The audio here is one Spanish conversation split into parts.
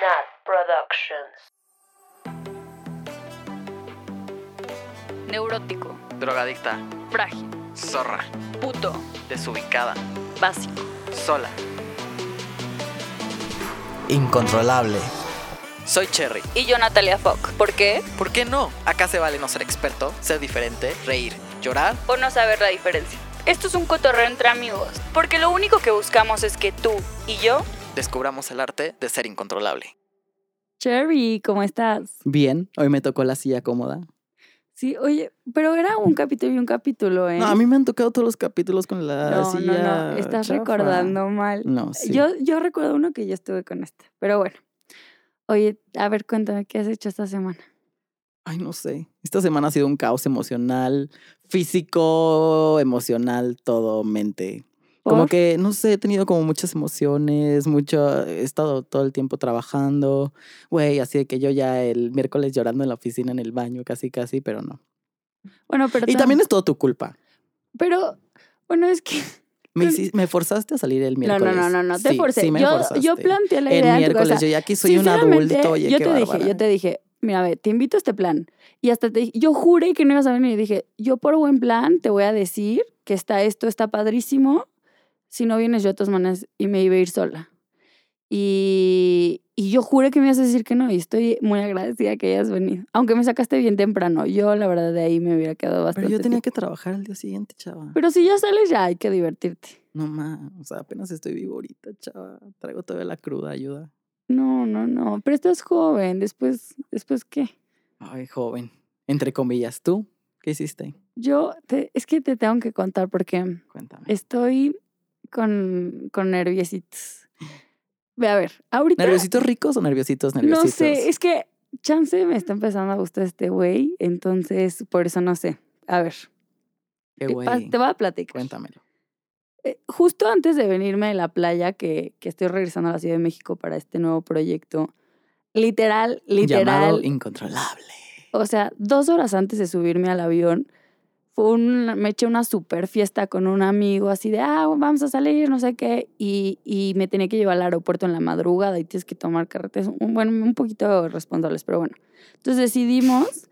Nat Productions. Neurótico, Drogadicta, frágil, zorra, puto, desubicada, básico. sola. Incontrolable. Soy Cherry. Y yo Natalia Fock. ¿Por qué? ¿Por qué no? Acá se vale no ser experto, ser diferente, reír, llorar. O no saber la diferencia. Esto es un cotorreo entre amigos, porque lo único que buscamos es que tú y yo... Descubramos el arte de ser incontrolable. Cherry, ¿cómo estás? Bien, hoy me tocó la silla cómoda. Sí, oye, pero era un capítulo y un capítulo, ¿eh? No, a mí me han tocado todos los capítulos con la no, no, silla. no, estás chafa. recordando mal. No, sí. Yo, yo recuerdo uno que yo estuve con esta, pero bueno. Oye, a ver, cuéntame, ¿qué has hecho esta semana? Ay, no sé. Esta semana ha sido un caos emocional, físico, emocional, todo, mente. Como ¿Por? que, no sé, he tenido como muchas emociones, mucho, he estado todo el tiempo trabajando, güey, así de que yo ya el miércoles llorando en la oficina, en el baño, casi, casi, pero no. Bueno, pero... Y tam- también es todo tu culpa. Pero, bueno, es que... Me, me forzaste a salir el miércoles. no, no, no, no, te Sí, forcé. sí me yo, forzaste. yo planteé la idea El en tu miércoles, yo ya aquí soy un adulto, oye, yo te dije, yo te dije, mira, a ver, te invito a este plan. Y hasta te dije, yo juré que no ibas a venir y dije, yo por buen plan te voy a decir que está esto, está padrísimo. Si no vienes yo de todas maneras y me iba a ir sola. Y, y yo juré que me ibas a decir que no y estoy muy agradecida que hayas venido. Aunque me sacaste bien temprano. Yo la verdad de ahí me hubiera quedado bastante. Pero yo tenía tiempo. que trabajar al día siguiente, chava. Pero si ya sales ya hay que divertirte. No más, o sea, apenas estoy vivo ahorita, chava. Traigo todavía la cruda, ayuda. No, no, no. Pero estás joven. Después, ¿después qué? Ay, joven. Entre comillas, ¿tú qué hiciste? Yo, te- es que te tengo que contar porque Cuéntame. estoy con, con nerviositos. Ve, a ver, ahorita... ¿Nerviositos ricos o nerviositos No nerviositos? sé, es que chance me está empezando a gustar este güey, entonces por eso no sé. A ver, Qué güey. te voy a platicar. Cuéntamelo. Eh, justo antes de venirme de la playa, que, que estoy regresando a la Ciudad de México para este nuevo proyecto, literal, literal, Llamado incontrolable. O sea, dos horas antes de subirme al avión, fue un, me eché una super fiesta con un amigo, así de, ah, vamos a salir, no sé qué, y, y me tenía que llevar al aeropuerto en la madrugada y tienes que tomar carretes, un, bueno, un poquito responsables, pero bueno. Entonces decidimos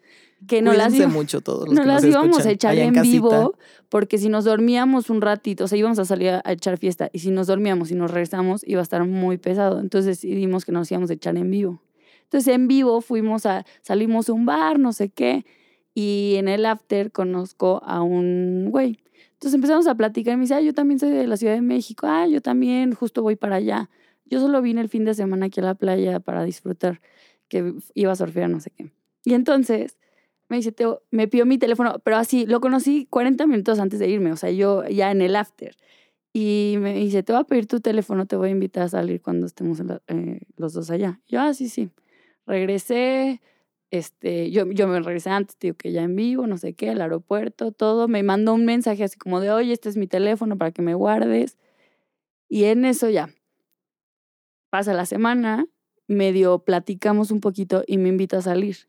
que no las, Cuídense mucho todos los no las nos íbamos a echar en, vivo, porque si nos dormíamos un ratito, o sea, íbamos a salir a, a echar fiesta, y si nos dormíamos y nos regresamos, iba a estar muy pesado. Entonces decidimos que nos íbamos a echar en vivo. Entonces en vivo fuimos a, salimos a un bar, no sé qué, y en el after conozco a un güey. Entonces empezamos a platicar y me dice, ah, yo también soy de la Ciudad de México, ah, yo también, justo voy para allá. Yo solo vine el fin de semana aquí a la playa para disfrutar, que iba a surfear, no sé qué. Y entonces me dice, Teo, me pidió mi teléfono, pero así, lo conocí 40 minutos antes de irme, o sea, yo ya en el after. Y me dice, te voy a pedir tu teléfono, te voy a invitar a salir cuando estemos la- eh, los dos allá. Yo, ah, sí, sí. Regresé, este, yo, yo me regresé antes, digo que ya en vivo, no sé qué, al aeropuerto, todo. Me mandó un mensaje así como de, oye, este es mi teléfono para que me guardes. Y en eso ya, pasa la semana, medio platicamos un poquito y me invita a salir.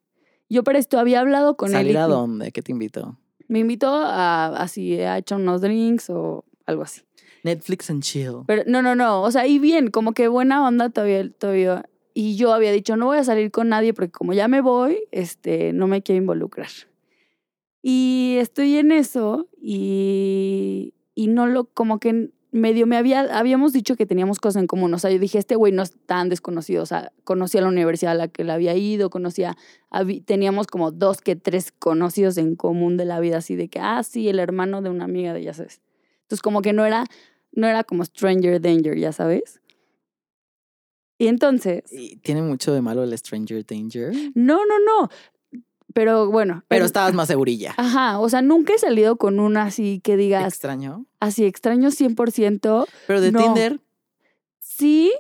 Yo para esto había hablado con él. ¿Salir a dónde? ¿Qué te invitó? Me invitó a, así, a echar unos drinks o algo así. Netflix and chill. Pero no, no, no. O sea, y bien, como que buena onda todavía, todavía. Y yo había dicho, no voy a salir con nadie porque como ya me voy, este, no me quiero involucrar. Y estoy en eso y, y no lo, como que medio me había, habíamos dicho que teníamos cosas en común. O sea, yo dije, este güey no es tan desconocido. O sea, conocía la universidad a la que él había ido, conocía, teníamos como dos que tres conocidos en común de la vida, así de que, ah, sí, el hermano de una amiga de, ya sabes. Entonces, como que no era, no era como Stranger Danger, ya sabes. Y entonces, Y tiene mucho de malo el Stranger Danger. no, no, no. Pero bueno. Pero estabas más segurilla. Ajá, o sea, nunca he salido con una así que digas, Extraño. así extraño 100%. Pero de No. Tinder, Sí,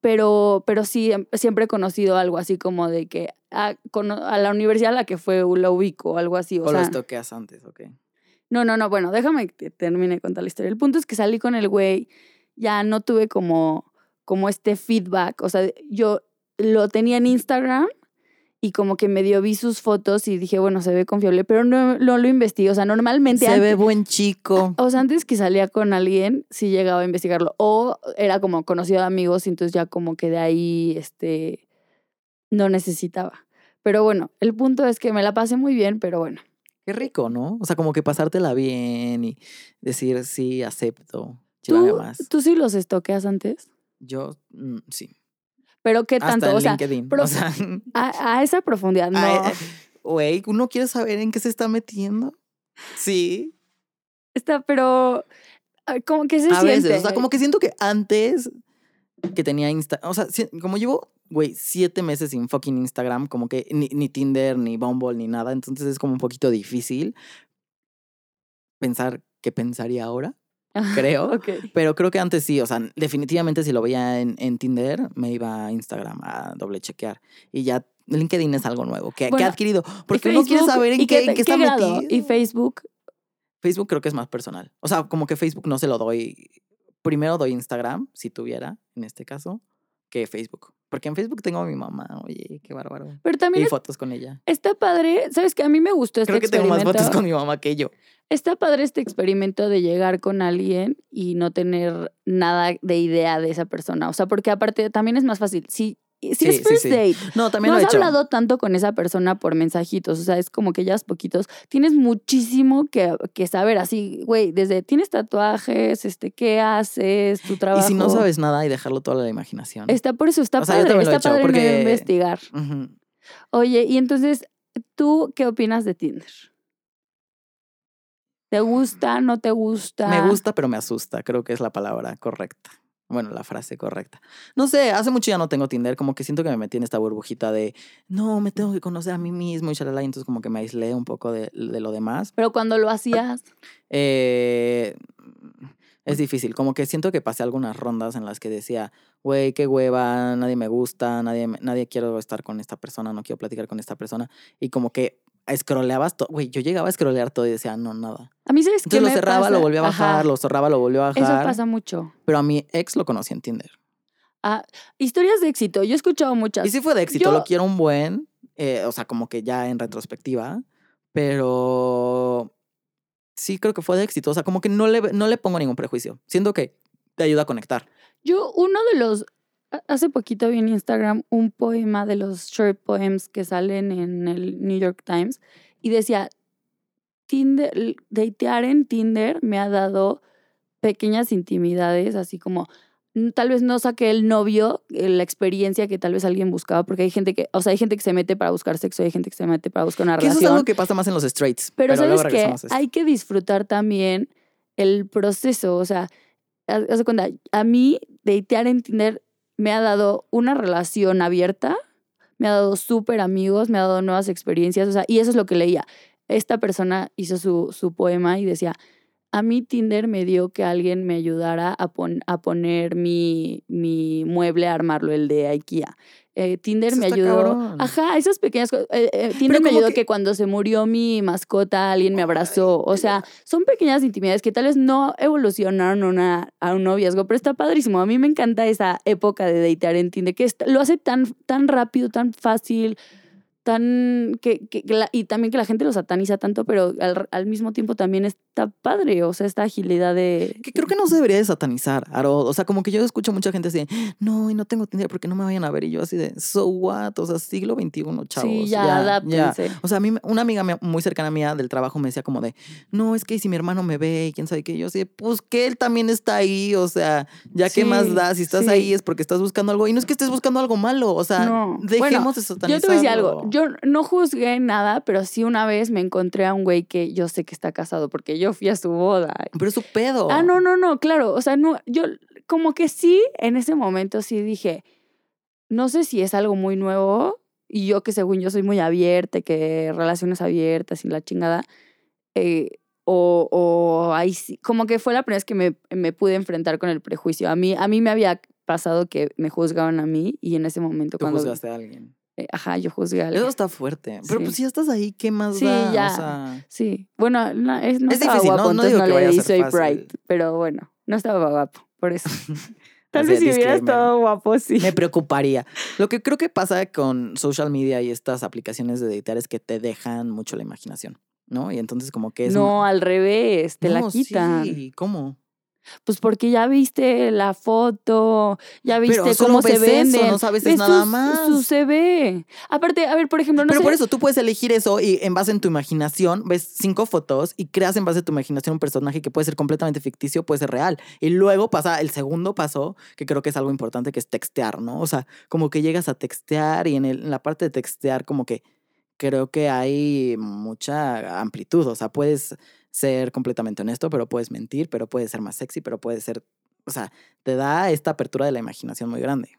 pero, pero sí, em- siempre he conocido algo así como de que a, cono- a la universidad a la que fue la ubico o algo así. O, o, sea, los toqueas antes, ok. No, no, no, bueno, déjame que termine de contar la historia. El punto es que salí con el güey, ya no tuve como, como este feedback, o sea, yo lo tenía en Instagram y como que medio vi sus fotos y dije, bueno, se ve confiable, pero no, no lo investigué, o sea, normalmente... Se ve buen chico. o sea, antes que salía con alguien, sí llegaba a investigarlo. O era como conocido de amigos, y entonces ya como que de ahí, este, no necesitaba. Pero bueno, el punto es que me la pasé muy bien, pero bueno. Qué rico, ¿no? O sea, como que pasártela bien y decir, sí, acepto, ¿Tú, más. ¿Tú sí los estoqueas antes? Yo, mm, sí. Pero ¿qué tanto? Hasta en o sea, LinkedIn. pero- o sea, a, a esa profundidad, no. eh, güey, uno quiere saber en qué se está metiendo. Sí. Está, pero como que se A siente. veces, o sea, como que siento que antes que tenía Insta, o sea, como llevo, güey, siete meses sin fucking Instagram, como que ni, ni Tinder, ni Bumble, ni nada, entonces es como un poquito difícil pensar qué pensaría ahora, creo. Pero creo que antes sí, o sea, definitivamente si lo veía en, en Tinder, me iba a Instagram a doble chequear. Y ya LinkedIn es algo nuevo que, que Bueno, ha adquirido. ¿Y Porque uno quiere Facebook? saber en ¿Y qué, te- en qué está metido. Y Facebook, Facebook creo que es más personal. O sea, como que Facebook no se lo doy. Primero doy Instagram, si tuviera, en este caso, que Facebook. Porque en Facebook tengo a mi mamá. Oye, qué bárbaro. pero Y también es- fotos con ella. está padre. ¿Sabes que A mí me gustó este Creo que tengo más fotos con mi mamá que yo. Está padre este experimento de llegar con alguien y no tener nada de idea de esa persona. O sea, porque aparte también es más fácil. Si, si Sí, es first sí. date, No, también no lo he has hecho. hablado tanto con esa persona por mensajitos, o sea, es como que ya es poquitos. Tienes muchísimo que, que saber, así, güey, desde tienes tatuajes, este, qué haces, tu Y trabajo. si no sabes nada y dejarlo todo a la imaginación. Está por eso, está O sea, yo padre, lo he está hecho, padre porque- investigar. Oye, y entonces, ¿tú qué opinas de Tinder? ¿Te gusta, no te gusta? Me gusta, pero me asusta. Creo que es la palabra correcta. Bueno, la frase correcta. No sé, hace mucho ya no tengo Tinder, como que siento que me metí en esta burbujita de, no, me tengo que conocer a mí mismo y shalala, y entonces como que me aislé un poco de, de lo demás. Pero cuando lo hacías, Eh, es difícil, como que siento que pasé algunas rondas en las que decía, güey, qué hueva, nadie me gusta, nadie, nadie quiero estar con esta persona, no quiero platicar con esta persona. Y como que escroleabas todo, güey, yo llegaba a escrolear todo y decía, no, nada. a mí, ¿sabes Entonces lo me cerraba, pasa? lo volvía a bajar, Ajá, lo cerraba, lo volvió a Eso bajar. pasa mucho. Pero a mi ex lo conocí en Tinder. Ah, historias de éxito, yo he escuchado muchas. Y sí fue de éxito, Yo- lo quiero un buen, eh, o sea, como que ya en retrospectiva, pero sí creo que fue de éxito, o sea, como que no le, no le pongo ningún prejuicio, siento que te ayuda a conectar. Yo, uno de los. Ha- Hace poquito vi en Instagram un poema de los short poems que salen en el New York Times y decía: Tinder, datear en Tinder me ha dado pequeñas intimidades, así como. mm, Tal vez no saqué el novio, eh, la experiencia que tal vez alguien buscaba, porque hay gente que, o sea, hay gente que se mete para buscar sexo, hay gente que se mete para buscar una Que eso es relación. algo que pasa más en los straights. Pero, ¿sabes esto. Hay que disfrutar también el proceso. O sea, haz haz cuenta, a mí datear en Tinder me ha dado una relación abierta, me ha dado súper amigos, me ha dado nuevas experiencias. O sea, y eso es lo que leía. Esta persona hizo su, su poema y decía, a mí Tinder me dio que alguien me ayudara a, pon- a poner mi, mi mueble, a armarlo, el de IKEA. Eh, Tinder Eso me ayudó. cabrón. Ajá, esas pequeñas cosas. Eh, eh, Tinder me ayudó que- que... cuando se murió mi mascota, alguien me abrazó. O sea, son pequeñas intimidades que tal vez no evolucionaron a una- a un noviazgo, pero está padrísimo. A mí me encanta esa época de datear en Tinder, que lo hace tan, tan rápido, tan fácil, tan. Que, que- que la- y también que la gente lo sataniza tanto, pero al, al mismo tiempo también está padre. O sea, esta agilidad de. Que creo que no se debería de satanizar, Aro. O sea, como que yo escucho mucha gente así, no, y no tengo Tinder porque no me vayan a ver. Y yo así de, so what? O sea, siglo XXI, chavos. sí, ya, adáptense. O sea, a mí, una amiga mía- muy cercana mía del trabajo me decía como de, no, es que si mi hermano me ve y quién sabe qué, yo así, pues que él también está ahí, o sea, ya qué Sí, más da, si estás sí. ahí es porque estás buscando algo y no es que estés buscando algo malo, o sea, No. dejemos Bueno, de Yo satanizarlo. te voy a decir algo. Yo no juzgué nada, pero sí una vez me encontré a un güey que yo sé que está casado porque yo fui a su boda. Pero es su pedo. Ah, no, no, no, claro. O sea, no, yo como que sí, en ese momento sí dije, no sé si es algo muy nuevo y yo que según yo soy muy abierta, y que relaciones abiertas y la chingada, eh, o, o ahí sí, como que fue la primera vez que me, me pude enfrentar con el prejuicio. A mí, a mí me había pasado que me juzgaban a mí y en ese momento Tú cuando... juzgaste a alguien. Eh, ajá, yo juzgué a alguien. Eso está fuerte. Pero Sí. pues si ya estás ahí, ¿qué más Sí, da? ya. O sea, Sí, bueno, no, es, no Es estaba difícil, no- guapo, no entonces no, le fácil. bright, pero bueno, no estaba guapo, por eso. Tal vez si hubiera estado guapo, sí. me preocuparía. Lo que creo que pasa con social media y estas aplicaciones de editar es que te dejan mucho la imaginación, ¿no? Y entonces como que es... No, al revés, te la quitan. Sí, ¿cómo? Pues porque ya viste la foto, ya viste Pero solo cómo se eso, no sabes ves nada su- más. Su CV. Aparte, a ver, por ejemplo, no Pero sé. por eso tú puedes elegir eso y en base en tu imaginación ves cinco fotos y creas en base a tu imaginación un personaje que puede ser completamente ficticio, puede ser real. Y luego pasa el segundo paso, que creo que es algo importante, que es textear, ¿no? O sea, como que llegas a textear y en, el- en la parte de textear como que creo que hay mucha amplitud. O sea, puedes ser completamente honesto, pero puedes mentir, pero puedes ser más sexy, pero puedes ser... O sea, te da esta apertura de la imaginación muy grande.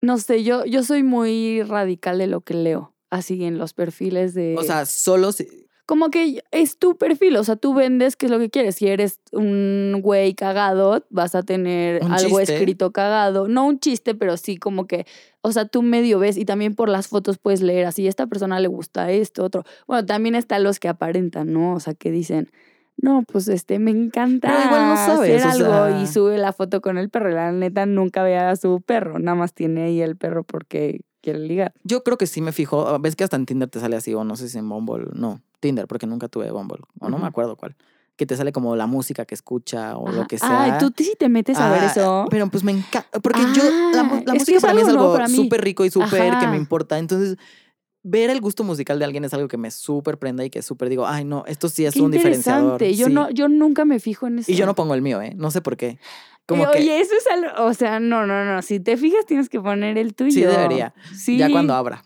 No sé, yo, yo soy muy radical de lo que leo. Así en los perfiles de. O sea, solo si... como que es tu perfil, o sea, tú vendes qué es lo que quieres. Si eres un güey cagado, vas a tener algo chiste. escrito cagado. No un chiste, pero sí como que, o sea, tú medio ves y también por las fotos puedes leer así, esta persona le gusta esto, otro. Bueno, también están los que aparentan, ¿no? O sea, que dicen, no, pues este, me encanta Pero igual no sabes, hacer o algo sea- y sube la foto con el perro. Y La neta nunca ve a su perro, nada más tiene ahí el perro porque quiere ligar. Yo creo que sí me fijo. ah, Ves que hasta en Tinder te sale así, o no sé si en Bumble. No, Tinder, porque nunca tuve Bumble. O no me acuerdo cuál. Que te sale como la música que escucha o lo que sea. Ay, tú sí te metes a ver Ah, eso. Pero pues me encanta. Porque yo, la, Ah, la música es para mí es algo, súper rico y súper que me importa. Entonces, ver el gusto musical de alguien es algo que me súper prenda y que súper digo, ay, no, esto sí es Qué un diferenciador. interesante. Yo sí. no, yo nunca me fijo en eso. Y yo no pongo el mío, ¿eh? No sé por qué. Como Eh, que Oye, eso es algo, o sea, no, no, no. Si te fijas, tienes que poner el tuyo. sí debería. Sí. Ya cuando abra.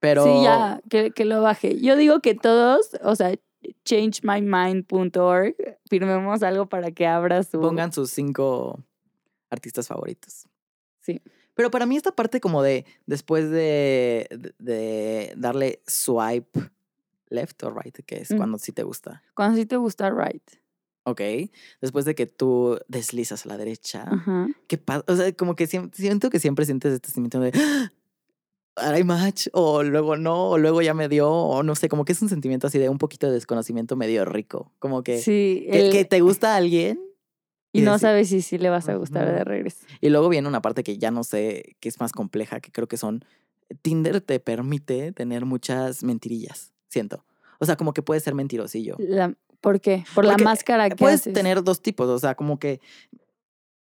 Pero. Sí, ya, que, que lo baje. Yo digo que todos, o sea, changemymind.org, firmemos algo para que abra su. pongan sus cinco artistas favoritos. Sí. Pero para mí esta parte como de después de, de, de darle swipe left o right, que es Mm. cuando sí te gusta. Cuando sí te gusta, right. Ok. Después de que tú deslizas a la derecha. Ajá. ¿Qué pasa? O sea, como que siem- siento que siempre sientes este sentimiento de "Ah, hay match, o luego no, o luego ya me dio, o no sé, como que es un sentimiento así de un poquito de desconocimiento medio rico. Como que, Sí. que, el- que te gusta a alguien y no decir- sabes si sí le vas a gustar de regreso. Y luego viene una parte que ya no sé, que es más compleja, que creo que son, Tinder te permite tener muchas mentirillas, siento. O sea, como que puedes ser mentirosillo. La- ¿Por qué? Por la máscara que Puedes haces. tener dos tipos, o sea, como que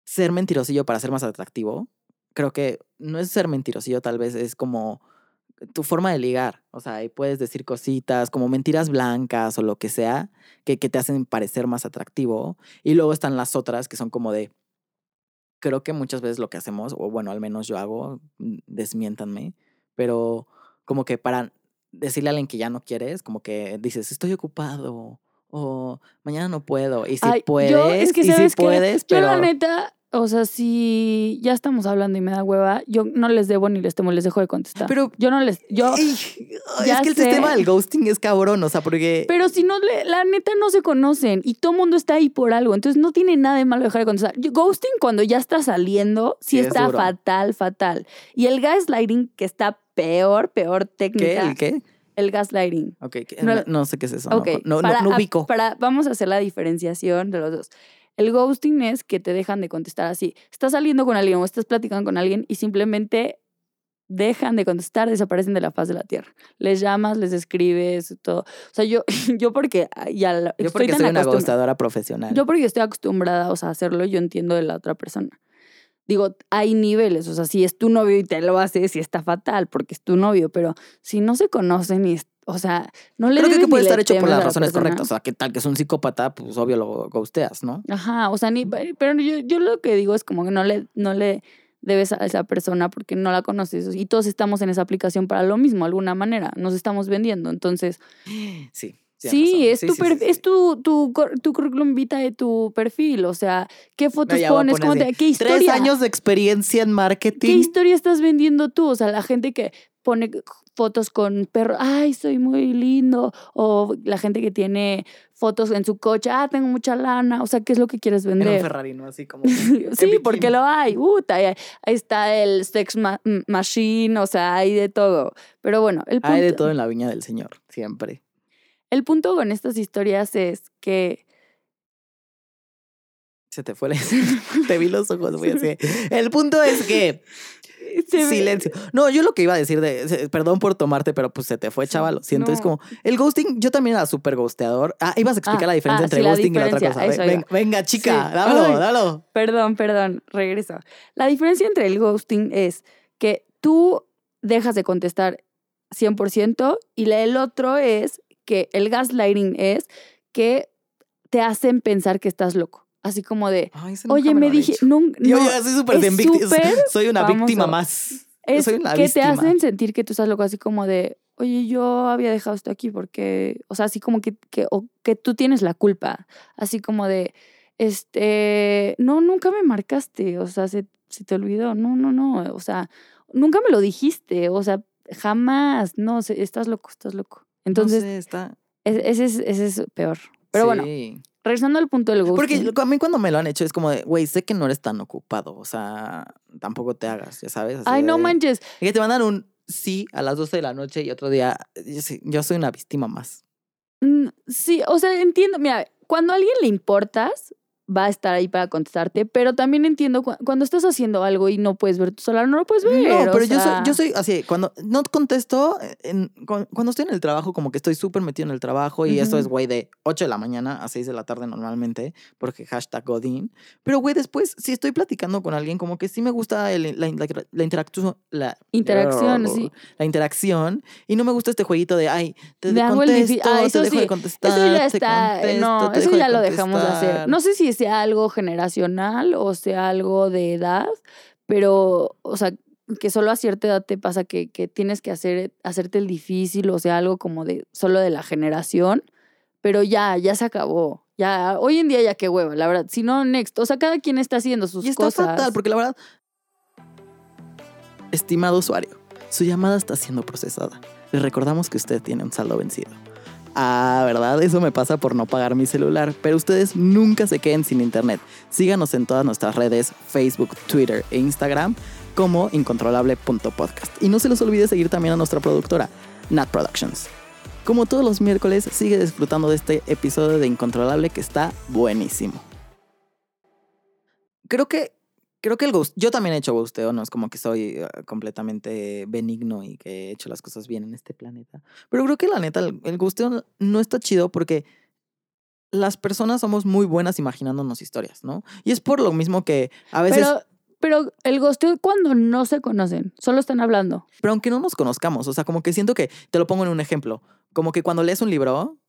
ser mentirosillo para ser más atractivo. Creo que no es ser mentirosillo, tal vez es como tu forma de ligar. O sea, y puedes decir cositas como mentiras blancas o lo que sea que, que te hacen parecer más atractivo. Y luego están las otras que son como de. Creo que muchas veces lo que hacemos, o bueno, al menos yo hago, mm, desmiéntanme, pero como que para decirle a alguien que ya no quieres, como que dices, estoy ocupado o mañana no puedo. Y si Ay, puedes, yo, es que y si que puedes, yo pero la neta, o sea, si ya estamos hablando y me da hueva, yo no les debo ni les temo, les dejo de contestar. Pero- yo no les, yo, Ey, ya es que el sé. sistema del ghosting es cabrón, o sea, porque pero si no, le, la neta no se conocen y todo mundo está ahí por algo, entonces no tiene nada de malo dejar de contestar. Ghosting cuando ya está saliendo, sí, Sí, es está fatal, fatal. Y el gaslighting que está peor, peor ¿qué? técnica. ¿El qué? El gaslighting. Ok. No- sé qué es eso. no Ok, con- no, para- no ubico. para- vamos a hacer la diferenciación de los dos. El ghosting es que te dejan de contestar así. Estás saliendo con alguien o estás platicando con alguien y simplemente dejan de contestar, desaparecen de la faz de la tierra. Les llamas, les escribes, todo. O sea, yo, yo porque ya la- Yo estoy porque tan soy una ghostadora profesional. Yo porque estoy acostumbrada, o sea, a hacerlo, yo entiendo de la otra persona. Digo, hay niveles, o sea, si es tu novio y te lo hace, sí está fatal porque es tu novio, pero si no se conocen y, o sea, no le Creo que, debes que puede estar hecho por las la razones persona. correctas. O sea, que tal que es un psicópata, pues obvio lo ghosteas, ¿no? Ajá, o sea, ni, pero yo, yo lo que digo es como que no le, no le debes a esa persona porque no la conoces y todos estamos en esa aplicación para lo mismo, de alguna manera, nos estamos vendiendo, entonces Sí. Sí, es, Sí, tu, sí, es tu, tu, tu currículum vitae de tu perfil, o sea, qué fotos pones, cómo te, qué historia, Tres años de experiencia en qué marketing. historia estás vendiendo tú, o sea, la gente que pone fotos con perros, ay, soy muy lindo, o la gente que tiene fotos en su coche, ah, tengo mucha lana, o sea, ¿qué es lo que quieres En un vender? Ferrari, ¿no? Así como. Sí, porque lo hay. Uta, ahí, ahí está el sex ma- machine, o sea, hay de todo. Pero bueno, el punto, Hay de todo en la viña del Señor, siempre. El punto con estas historias es que Se te fue la... Te vi los ojos, voy así. El punto es que Se ve- Silencio. No, yo lo que iba a decir de, se- perdón por tomarte, pero pues se te fue, chaval. Siento. Es no. como, el ghosting, yo también era súper ghosteador. Ah, ibas a explicar Ah, la diferencia ah, entre sí, la ghosting y la otra diferencia, cosa. eso Ven- iba. venga, chica, Sí. Ay. dámelo. Perdón, perdón, regreso. La diferencia entre el ghosting es que tú dejas de contestar 100% y el otro es que el gaslighting es que te hacen pensar que estás loco. Así como de, Ay, oye, me dije, hecho. nunca. Yo no, ya soy súper Soy una víctima más. es soy una que víctima. te hacen sentir que tú estás loco, así como de, oye, yo había dejado esto aquí porque, o sea, así como que, que, o que tú tienes la culpa, así como de, este, no, nunca me marcaste, o sea, se, se te olvidó, no, no, no, o sea, nunca me lo dijiste, o sea, jamás, no, estás loco, estás loco. Entonces, No sé, está... es- ese, es, ese es peor. Pero bueno, regresando al punto del ghosting. Porque a mí cuando me lo han hecho es como de, güey, sé que no eres tan ocupado. O sea, tampoco te hagas, ya sabes. Ay, no manches. Y que te mandan un sí a las 12 de la noche y otro día, yo soy una víctima más. Mm, Sí, o sea, entiendo. Mira, cuando a alguien le importas, va a estar ahí para contestarte, pero también entiendo cu- cuando estás haciendo algo y no puedes ver tu celular, no lo puedes ver. No, pero yo soy, yo soy así, cuando no contesto, en- cu- cuando estoy en el trabajo, como que estoy súper metido en el trabajo y eso es, güey, de 8 de la mañana a 6 de la tarde normalmente, porque hashtag Godin. Pero, güey, después, si estoy platicando con alguien, como que sí me gusta el- la, la, la interacción. La, Interacción, sí. La interacción. Y no me gusta este jueguito de, ay, te el difí- contesto, ah, te dejo sí, de contestar. Eso ya te está, eh, no, contesto, te eso de ya lo dejamos de hacer. No sé si sea algo generacional o sea algo de edad, pero, o sea, que solo a cierta edad te pasa que, que tienes que hacer, hacerte el difícil, o sea, algo como de solo de la generación, pero ya, ya se acabó. Ya, hoy en día ya qué hueva, la verdad. Si no, next. O sea, cada quien está haciendo sus Y está cosas. fatal, porque la verdad. Estimado usuario, su llamada está siendo procesada. Le recordamos que usted tiene un saldo vencido. Ah, ¿verdad? Eso me pasa por no pagar mi celular. Pero ustedes nunca se queden sin internet. Síganos en todas nuestras redes, Facebook, Twitter e Instagram como incontrolable.podcast. Y no se les olvide seguir también a nuestra productora, Nat Productions. Como todos los miércoles, sigue disfrutando de este episodio de Incontrolable que está buenísimo. Creo que creo que el ghost, yo también he hecho ghosteo, no es como que soy eh, completamente benigno y que he hecho las cosas bien en este planeta. Pero creo que la neta, el, el ghosteo no está chido porque las personas somos muy buenas imaginándonos historias, ¿no? Y es por lo mismo que a veces, Pero, pero el ghosteo cuando no se conocen, solo están hablando. pero aunque no nos conozcamos, o sea, como que siento que, te lo pongo en un ejemplo, como que cuando lees un libro,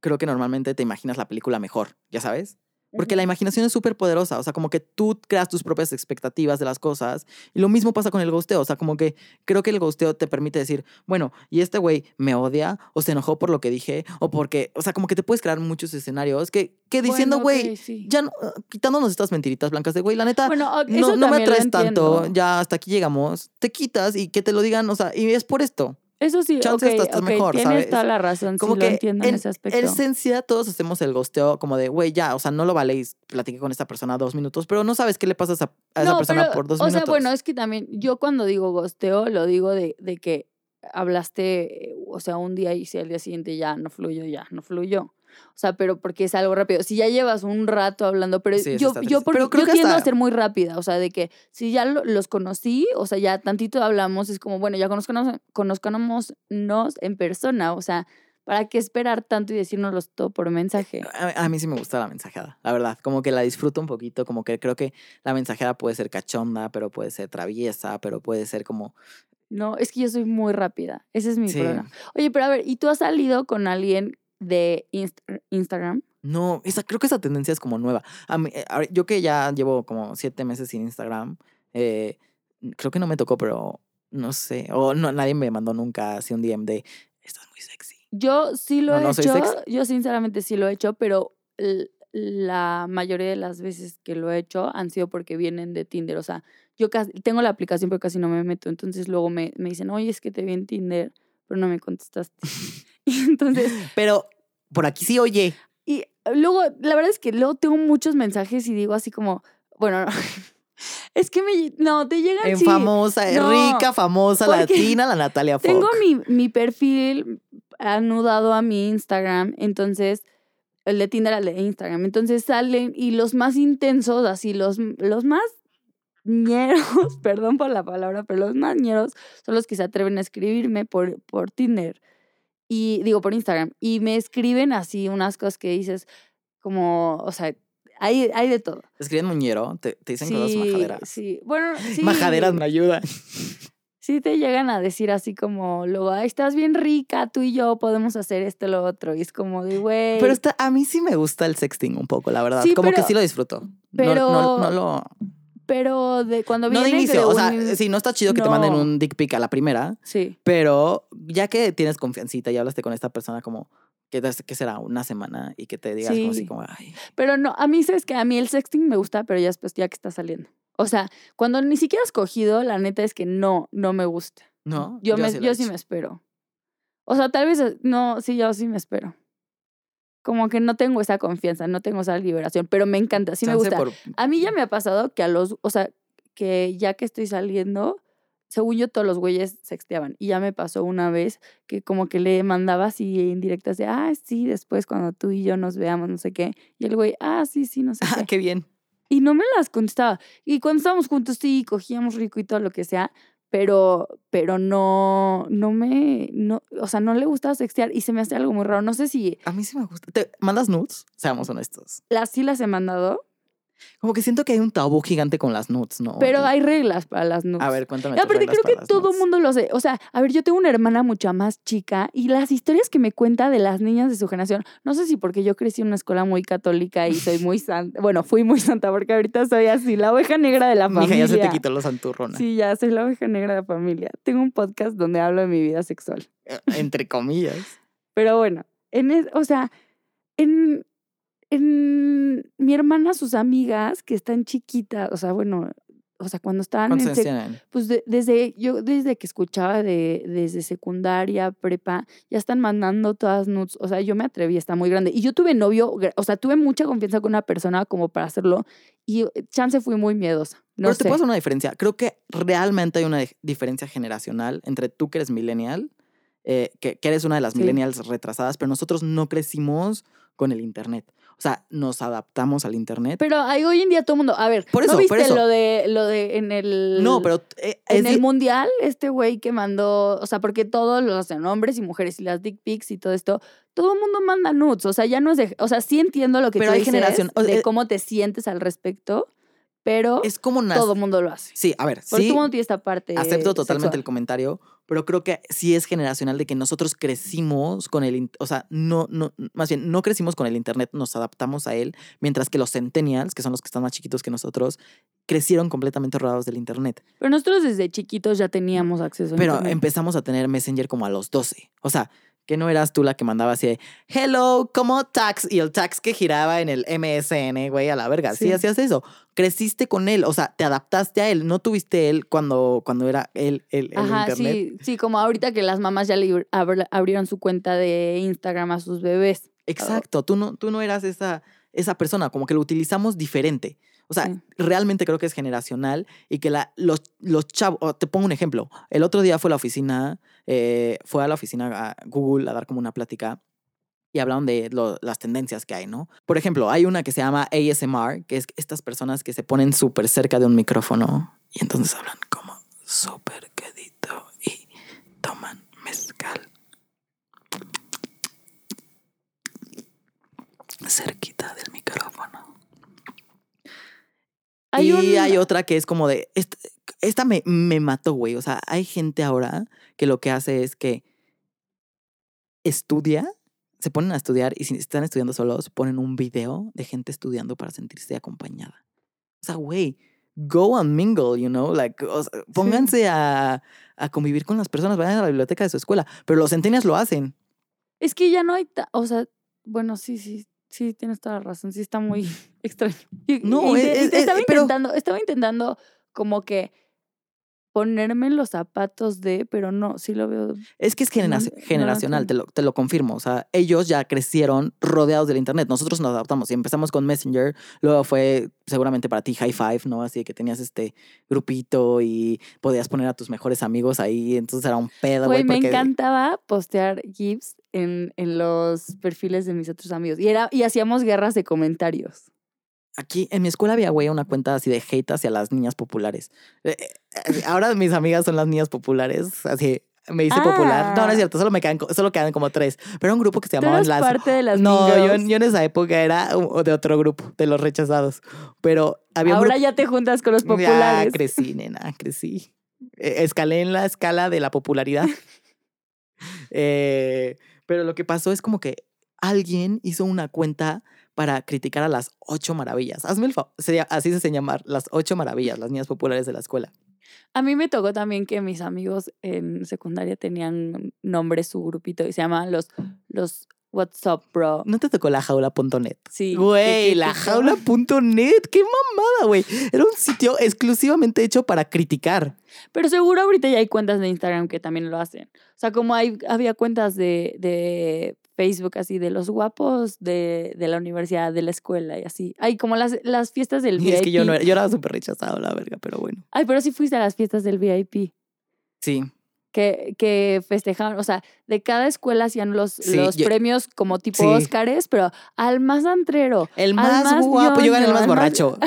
creo que normalmente te imaginas la película mejor, ¿ya sabes? Porque la imaginación es súper poderosa, o sea, como que tú creas tus propias expectativas de las cosas. Y lo mismo pasa con el ghosteo, o sea, como que creo que el ghosteo te permite decir, bueno, y este güey me odia, o se enojó por lo que dije, o porque, o sea, como que te puedes crear muchos escenarios que, que diciendo, Bueno, güey, sí. ya no, quitándonos estas mentiritas blancas de, güey, la neta, Bueno, no, no me atraes tanto, ya hasta aquí llegamos, te quitas y que te lo digan, o sea, y es por esto. Eso sí, chance ok, hasta estás ok, mejor, tienes ¿sabes? toda la razón, Como sí que lo entiendo en, en ese aspecto. esencia todos hacemos el ghosteo como de, güey, ya, o sea, no lo valéis, platiqué con esta persona dos minutos, pero no sabes qué le pasa a esa, a esa persona pero, por dos o minutos. sea, bueno, es que también yo cuando digo gosteo, lo digo de, de que hablaste, o sea, un día y si al día siguiente ya no fluyó, ya no fluyó. O sea, pero porque es algo rápido. Si ya llevas un rato hablando, pero Sí, yo, yo, por- Pero creo yo que tiendo a ser muy rápida. O sea, de que si ya lo- los conocí, o sea, ya tantito hablamos, es como, bueno, ya conozcanos, conozcanos en persona. O sea, ¿para qué esperar tanto y decirnos todo por mensaje? A, a mí sí me gusta la mensajeada, la verdad. Como que la disfruto un poquito, como que creo que la mensajeada puede ser cachonda, pero puede ser traviesa, pero puede ser como... No, es que yo soy muy rápida. Ese es mi Sí. problema. Oye, pero a ver, ¿y tú has salido con alguien de Inst- Instagram? No, esa, creo que esa tendencia es como nueva. A mí, eh, yo que ya llevo como siete meses sin Instagram, eh, creo que no me tocó, pero no sé. O no, nadie me mandó nunca así un DM de, estás muy sexy. Yo sí lo No, he no hecho. Yo sinceramente sí lo he hecho, pero la mayoría de las veces que lo he hecho han sido porque vienen de Tinder. O sea, yo casi, tengo la aplicación, pero casi no me meto. Entonces luego me, me dicen, oye, es que te vi en Tinder, pero no me contestaste. y entonces, Pero por aquí sí, oye. y luego, la verdad es que luego tengo muchos mensajes y digo así como, bueno, no. es que me, no, te llegan En sí. famosa, eh, No, rica, famosa, latina, la Natalia Fox. Tengo mi, mi perfil anudado a mi Instagram, entonces, el de Tinder al de Instagram, entonces salen y los más intensos, así, los, los más ñeros, perdón por la palabra, pero los más ñeros son los que se atreven a escribirme por, por Tinder. Y digo, por Instagram. Y me escriben así unas cosas que dices, como, o sea, hay, hay de todo. Te escriben muñero, te, te dicen cosas majaderas. Sí, bueno, sí. Majaderas me ayudan. Sí te llegan a decir así como, luego, "Ay, estás bien rica, tú y yo podemos hacer esto, lo otro. Y es como de, güey. Pero está, a mí sí me gusta el sexting un poco, la verdad. Sí, como que sí lo disfruto. No- pero- no, no, lo. Pero de cuando No de viene inicio. O sea, sí, no está chido que te manden un dick pic a la primera, Sí. pero ya que tienes confiancita y hablaste con esta persona como. que que será? Una semana y que te digas como así Sí. como, ay, Pero no, a mí sabes que a mí el sexting me gusta, pero ya después ya que está saliendo. O sea, cuando ni siquiera has cogido, la neta es que no, no me gusta. no. Yo, me, yo sí me espero. O sea, tal vez, eh, no, sí, yo sí me espero. Como que no tengo esa confianza, no tengo esa liberación, pero me encanta, sí me gusta. por- A mí ya me ha pasado que a los, o sea, que ya que estoy saliendo, según yo todos los güeyes sexteaban. Y ya me pasó una vez que como que le mandaba así indirectas de, ah, sí, después cuando tú y yo nos veamos, no sé qué. Y el güey, ah, sí, sí, no sé Ah, qué. qué bien. Y no me las contestaba. Y cuando estábamos juntos, sí, cogíamos rico y todo lo que sea, pero, pero no, no me, no, o sea, no le gustaba sextear y se me hace algo muy raro. No sé si A mí sí me gusta. ¿Te mandas nudes? Seamos honestos. las sí las he mandado, Como que siento que hay un tabú gigante con las nudes, ¿no? pero hay reglas para las nudes. A ver, cuéntame. Aparte creo que todo el mundo lo hace. O sea, a ver, yo tengo una hermana mucha más chica y las historias que me cuenta de las niñas de su generación, no sé si porque yo crecí en una escuela muy católica y soy muy santa, bueno, fui muy santa porque ahorita soy así, la oveja negra de la Mija, familia. ya se te quitó lo santurrona. Sí, ya soy la oveja negra de la familia. Tengo un podcast donde hablo de mi vida sexual. Eh, Entre comillas. Pero bueno, en es- o sea, en, en mi hermana, sus amigas que están chiquitas, o sea, bueno, o sea, cuando estaban ¿Cuántos en sec- pues de- desde yo desde que escuchaba de desde secundaria, prepa, ya están mandando todas nudes, o sea, yo me atreví, está muy grande. Y yo tuve novio, o sea, tuve mucha confianza con una persona como para hacerlo y eh, chance fui muy miedosa. No Pero sé. te puedo hacer una diferencia. Creo que realmente hay una dif- diferencia generacional entre tú que eres millennial, eh, que, que eres una de las Sí. millennials retrasadas, pero nosotros no crecimos con el Internet. O sea, nos adaptamos al Internet. Pero hay hoy en día todo el mundo, a ver, Por eso, ¿no por viste eso. lo de lo de en el no, pero eh, en el di- mundial este güey que mandó, o sea, porque todos los hacen hombres y mujeres y las dick pics y todo esto, todo el mundo manda nudes, o sea, ya no es de, o sea, sí entiendo lo que Pero tú hay dices generación- o- de eh, cómo te sientes al respecto, pero es como todo mundo lo hace. Sí, a ver, Porque sí. todo mundo tiene esta parte Acepto totalmente sexual. el comentario, pero creo que sí es generacional de que nosotros crecimos con el, o sea, no, no, más bien, no crecimos con el internet, nos adaptamos a él, mientras que los centennials, que son los que están más chiquitos que nosotros, crecieron completamente rodeados del internet. Pero nosotros desde chiquitos ya teníamos acceso a Pero internet. empezamos a tener Messenger como a los 12. O sea, que no eras tú la que mandaba así de, hello, ¿cómo tax? Y el tax que giraba en el MSN, güey, a la verga. Sí. Sí. hacías eso. Creciste con él, o sea, te adaptaste a él. No tuviste él cuando, cuando era él el, el Ajá, internet. sí, sí, como ahorita que las mamás ya le abr- abrieron su cuenta de Instagram a sus bebés. Exacto, tú no, tú no eras esa, esa persona, como que lo utilizamos diferente. O sea, Sí. realmente creo que es generacional y que la, los, los chavos, te pongo un ejemplo, el otro día fue a la oficina, eh, fue a la oficina a Google a dar como una plática y hablaron de lo- las tendencias que hay, ¿no? Por ejemplo, hay una que se llama ASMR, que es estas personas que se ponen súper cerca de un micrófono y entonces hablan como súper quedito y toman mezcal. Cerquita del micrófono. Hay y un- hay otra que es como de. Esta, esta me, me mató, güey. O sea, hay gente ahora que lo que hace es que estudia, se ponen a estudiar y si están estudiando solos, ponen un video de gente estudiando para sentirse acompañada. O sea, güey, go and mingle, you know? Like, o sea, pónganse a, a convivir con las personas, vayan a la biblioteca de su escuela. Pero los centenias lo hacen. Es que ya no hay, o sea, bueno, sí, sí, sí, tienes toda la razón, sí está muy extraño. No, y- es- estaba es- pero- intentando, estaba intentando como que ponerme en los zapatos de, pero no, sí lo veo. Es que es no generacional, te, lo, te lo confirmo. O sea, ellos ya crecieron rodeados del Internet. Nosotros nos adaptamos y empezamos con Messenger. Luego fue seguramente para ti High Five, ¿no? Así que tenías este grupito y podías poner a tus mejores amigos ahí. Entonces era un pedo, güey. me porque- encantaba postear GIFs en, en los perfiles de mis otros amigos. Y, era, y hacíamos guerras de comentarios. Aquí en mi escuela había, güey, una cuenta así de hate hacia las niñas populares. Eh, eh, Ahora mis amigas son las niñas populares, así me hice popular. No, no Ah. es cierto, solo me quedan, solo quedan como tres. Pero era un grupo que se llamaban las. parte de las no, yo, yo en esa época era de otro grupo, de los rechazados. Pero había un Ahora grupo. ya te juntas con los Ya populares. crecí, nena, crecí. Eh, Escalé en la escala de la popularidad. Eh, pero lo que pasó es como que alguien hizo una cuenta para criticar a las ocho maravillas. Hazme el favor. Así se hacen llamar las ocho maravillas, las niñas populares de la escuela. A mí me tocó también que mis amigos en secundaria tenían nombre su grupito y se llamaban los, los What's Up Bro. ¿No te tocó la jaula.net? Sí. Güey, la jaula.net, qué mamada, güey. Era un sitio exclusivamente hecho para criticar. Pero seguro ahorita ya hay cuentas de Instagram que también lo hacen. O sea, como hay, había cuentas de, de Facebook así de los guapos de, de la universidad, de la escuela y así. Hay como las, las fiestas del Y VIP. es que yo no era, yo era súper rechazado, la verga, pero bueno. Ay, pero sí fuiste a las fiestas del VIP. Sí. Que, que festejaban, o sea, de cada escuela hacían los, Sí, los yo- premios como tipo Sí. Óscares, pero al más antrero. El al más, guapo, yo gané el más borracho.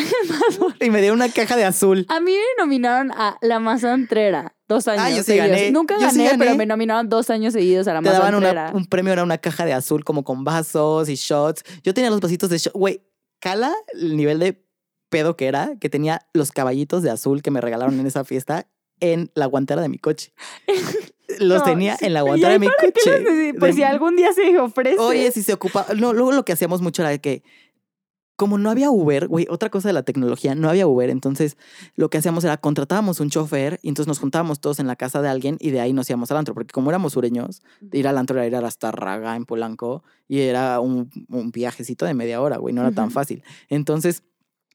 y me dieron una caja de azul. A mí me nominaron a la más antrera dos años. Ah, yo sí seguidos. gané. Nunca Yo gané, pero me nominaron dos años seguidos a la Te más daban una- un premio, era una caja de azul como con vasos y shots. Yo tenía los vasitos de shot. Güey, cala el nivel de pedo que era, que tenía los caballitos de azul que me regalaron en esa fiesta en la guantera de mi coche. Los No, tenía en la ¿y guantera de mi qué coche. los Pues De- si algún día se ofrece. Oye, si se ocupa. No, luego lo que hacíamos mucho era que, como no había Uber, güey, otra cosa de la tecnología, no había Uber, entonces lo que hacíamos era contratábamos un chofer y entonces nos juntábamos todos en la casa de alguien y de ahí nos íbamos al antro, porque como éramos sureños, ir al antro era ir hasta Raga en Polanco y era un, un viajecito de media hora, güey, no era tan fácil. Entonces.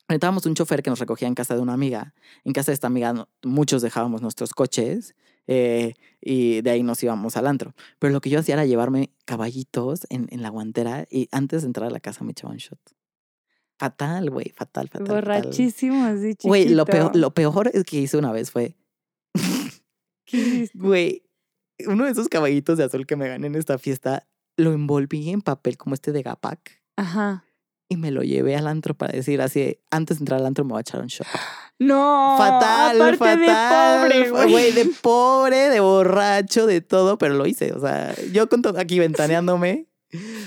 Rentábamos un chofer que nos recogía en casa de una amiga. En casa de esta amiga muchos dejábamos nuestros coches eh, y de ahí nos íbamos al antro. Pero lo que yo hacía era llevarme caballitos en, en la guantera y antes de entrar a la casa me echaba un shot. Fatal, güey, fatal, fatal. Borrachísimo, así chiquito. Güey, lo peor, lo peor es que hice una vez fue, güey, uno de esos caballitos de azul que me gané en esta fiesta, lo envolví en papel como este de Gapac Ajá. Y me lo llevé al antro para decir así, antes de entrar al antro me voy a echar un shot. No. fatal, aparte fatal. de pobre, güey. de pobre, de borracho, de todo, pero lo hice. O sea, yo con todo aquí ventaneándome,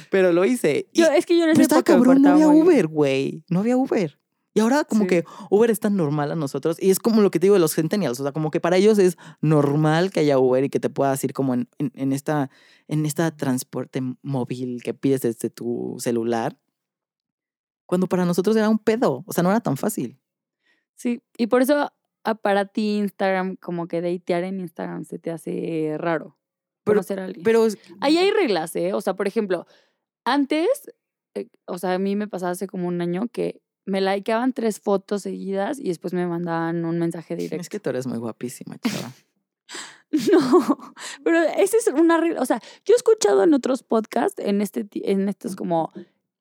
pero lo hice. Y, Yo, es que yo esa estaba cabrón, no había Uber, güey. No había Uber. Y ahora como Sí. que Uber es tan normal a nosotros y es como lo que te digo de los centennials, o sea, como que para ellos es normal que haya Uber y que te puedas ir como en, en, en esta en esta transporte móvil que pides desde tu celular. Cuando para nosotros era un pedo, o sea, no era tan fácil. Sí, y por eso ah, para ti Instagram, como que datear en Instagram se te hace raro. Pero- conocer a alguien. Pero es- Ahí hay reglas, ¿eh? O sea, por ejemplo, antes, eh, o sea, a mí me pasaba hace como un año que me likeaban tres fotos seguidas y después me mandaban un mensaje directo. es que tú eres muy guapísima, chava. No, pero esa es una regla. O sea, yo he escuchado en otros podcasts, en, este, en estos como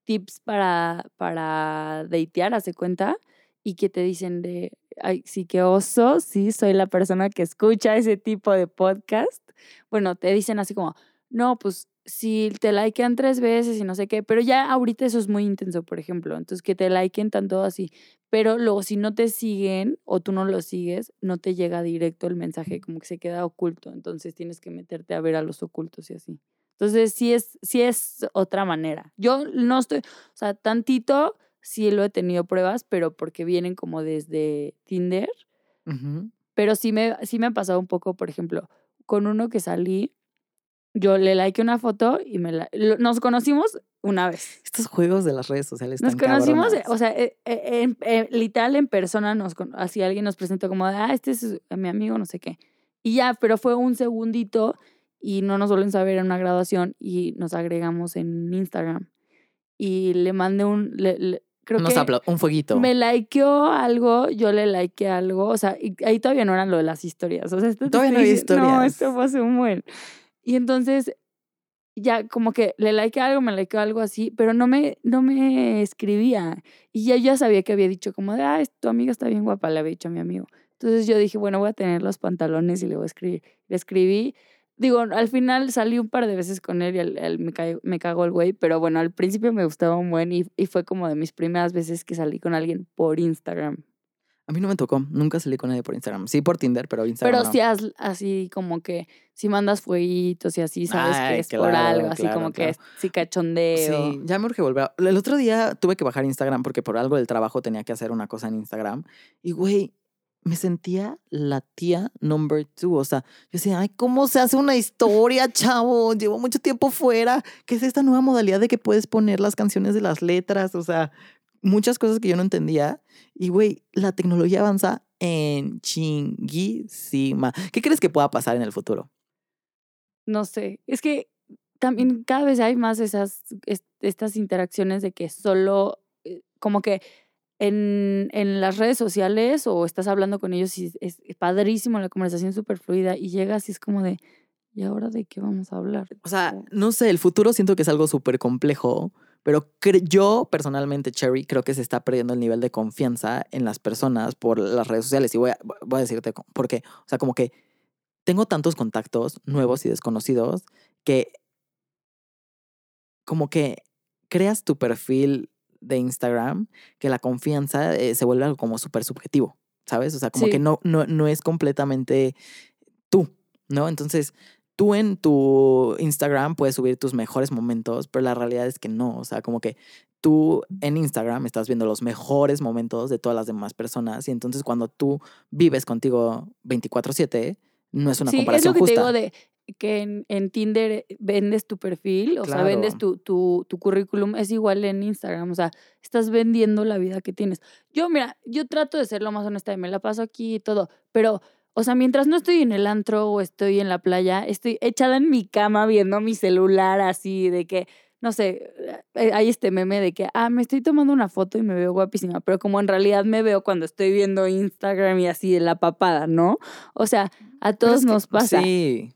tips para, para datear, hace cuenta, y que te dicen de, ay, sí, que oso, sí, soy la persona que escucha ese tipo de podcast. Bueno, te dicen así como, no, pues si te likean tres veces y no sé qué, pero ya ahorita eso es muy intenso, por ejemplo. Entonces, que te liken tanto así. Pero luego, si no te siguen o tú no lo sigues, no te llega directo el mensaje, como que se queda oculto. Entonces, tienes que meterte a ver a los ocultos y así. Entonces, sí es, sí es otra manera. Yo no estoy, o sea, tantito sí lo he tenido pruebas, pero porque vienen como desde Tinder. Ujú. Pero sí me, sí me ha pasado un poco, por ejemplo, con uno que salí, yo le likeé una foto y me la, nos conocimos una vez. Estos juegos de las redes sociales Nos están conocimos, eh, cabronas. o sea, eh, eh, eh, literal en persona, nos, así alguien nos presentó como, de, ah, este es mi amigo, no sé qué. Y ya, pero fue un segundito y no nos vuelven a ver en una graduación y nos agregamos en Instagram. Y le mandé un, le- le- creo Unos que un fueguito. me likeó algo, yo le likeé algo, o sea, y ahí todavía no eran lo de las historias, o sea, esto Todavía no había diciendo- No, historias. esto fue hace un buen. Y entonces ya como que le likeé algo, me likeó algo así, pero no me, no me escribía. Y ya, ya sabía que había dicho como de, ah, tu amiga está bien guapa, le había dicho a mi amigo. Entonces yo dije, bueno, voy a tener los pantalones y le voy a escribir. Le escribí, digo, al final salí un par de veces con él y él, él me, cayó- me cagó el güey, pero bueno, al principio me gustaba un buen y, y fue como de mis primeras veces que salí con alguien por Instagram. A mí no me tocó, nunca salí con nadie por Instagram. Sí por Tinder, pero Instagram Pero no. si haz así como que, si mandas fueguitos y así, sabes Ay, que es por algo, así claro, como claro. que sí cachondeo. Sí, ya me urge volver. El otro día tuve que bajar Instagram porque por algo del trabajo tenía que hacer una cosa en Instagram. Y, güey, me sentía la tía number two. O sea, yo decía, ay, ¿cómo se hace una historia, chavo? Llevo mucho tiempo fuera. ¿Qué es esta nueva modalidad de que puedes poner las canciones de las letras? O sea, muchas cosas que yo no entendía. Y, güey, la tecnología avanza en chinguísima. ¿Qué crees que pueda pasar en el futuro? No sé, es que también cada vez hay más esas, es- estas interacciones de que solo, eh, como que en, en las redes sociales o estás hablando con ellos y es, es padrísimo la conversación súper fluida y llegas y es como de, ¿y ahora de qué vamos a hablar? O sea, no sé, el futuro siento que es algo súper complejo, pero yo personalmente, Cherry, creo que se está perdiendo el nivel de confianza en las personas por las redes sociales. Y voy a, voy a decirte por qué. O sea, como que tengo tantos contactos nuevos y desconocidos que como que creas tu perfil de Instagram que la confianza eh, se vuelve algo como súper subjetivo, ¿sabes? O sea, como Sí. que no, no, no es completamente tú, ¿no? Entonces, tú en tu Instagram puedes subir tus mejores momentos, pero la realidad es que no, o sea, como que tú en Instagram estás viendo los mejores momentos de todas las demás personas y entonces cuando tú vives contigo 24/7, no es una sí, es comparación lo que justa. te digo de que en, en Tinder vendes tu perfil, o sea, vendes tu, tu, tu currículum, es igual en Instagram, o sea, estás vendiendo la vida que tienes. Yo, mira, yo trato de ser lo más honesta y me la paso aquí y todo, pero, o sea, mientras no estoy en el antro o estoy en la playa, estoy echada en mi cama viendo mi celular así, de que, no sé, eh, hay este meme de que, ah, me estoy tomando una foto y me veo guapísima, pero como en realidad me veo cuando estoy viendo Instagram y así de la papada, ¿no? O sea, a todos es que- nos pasa Sí,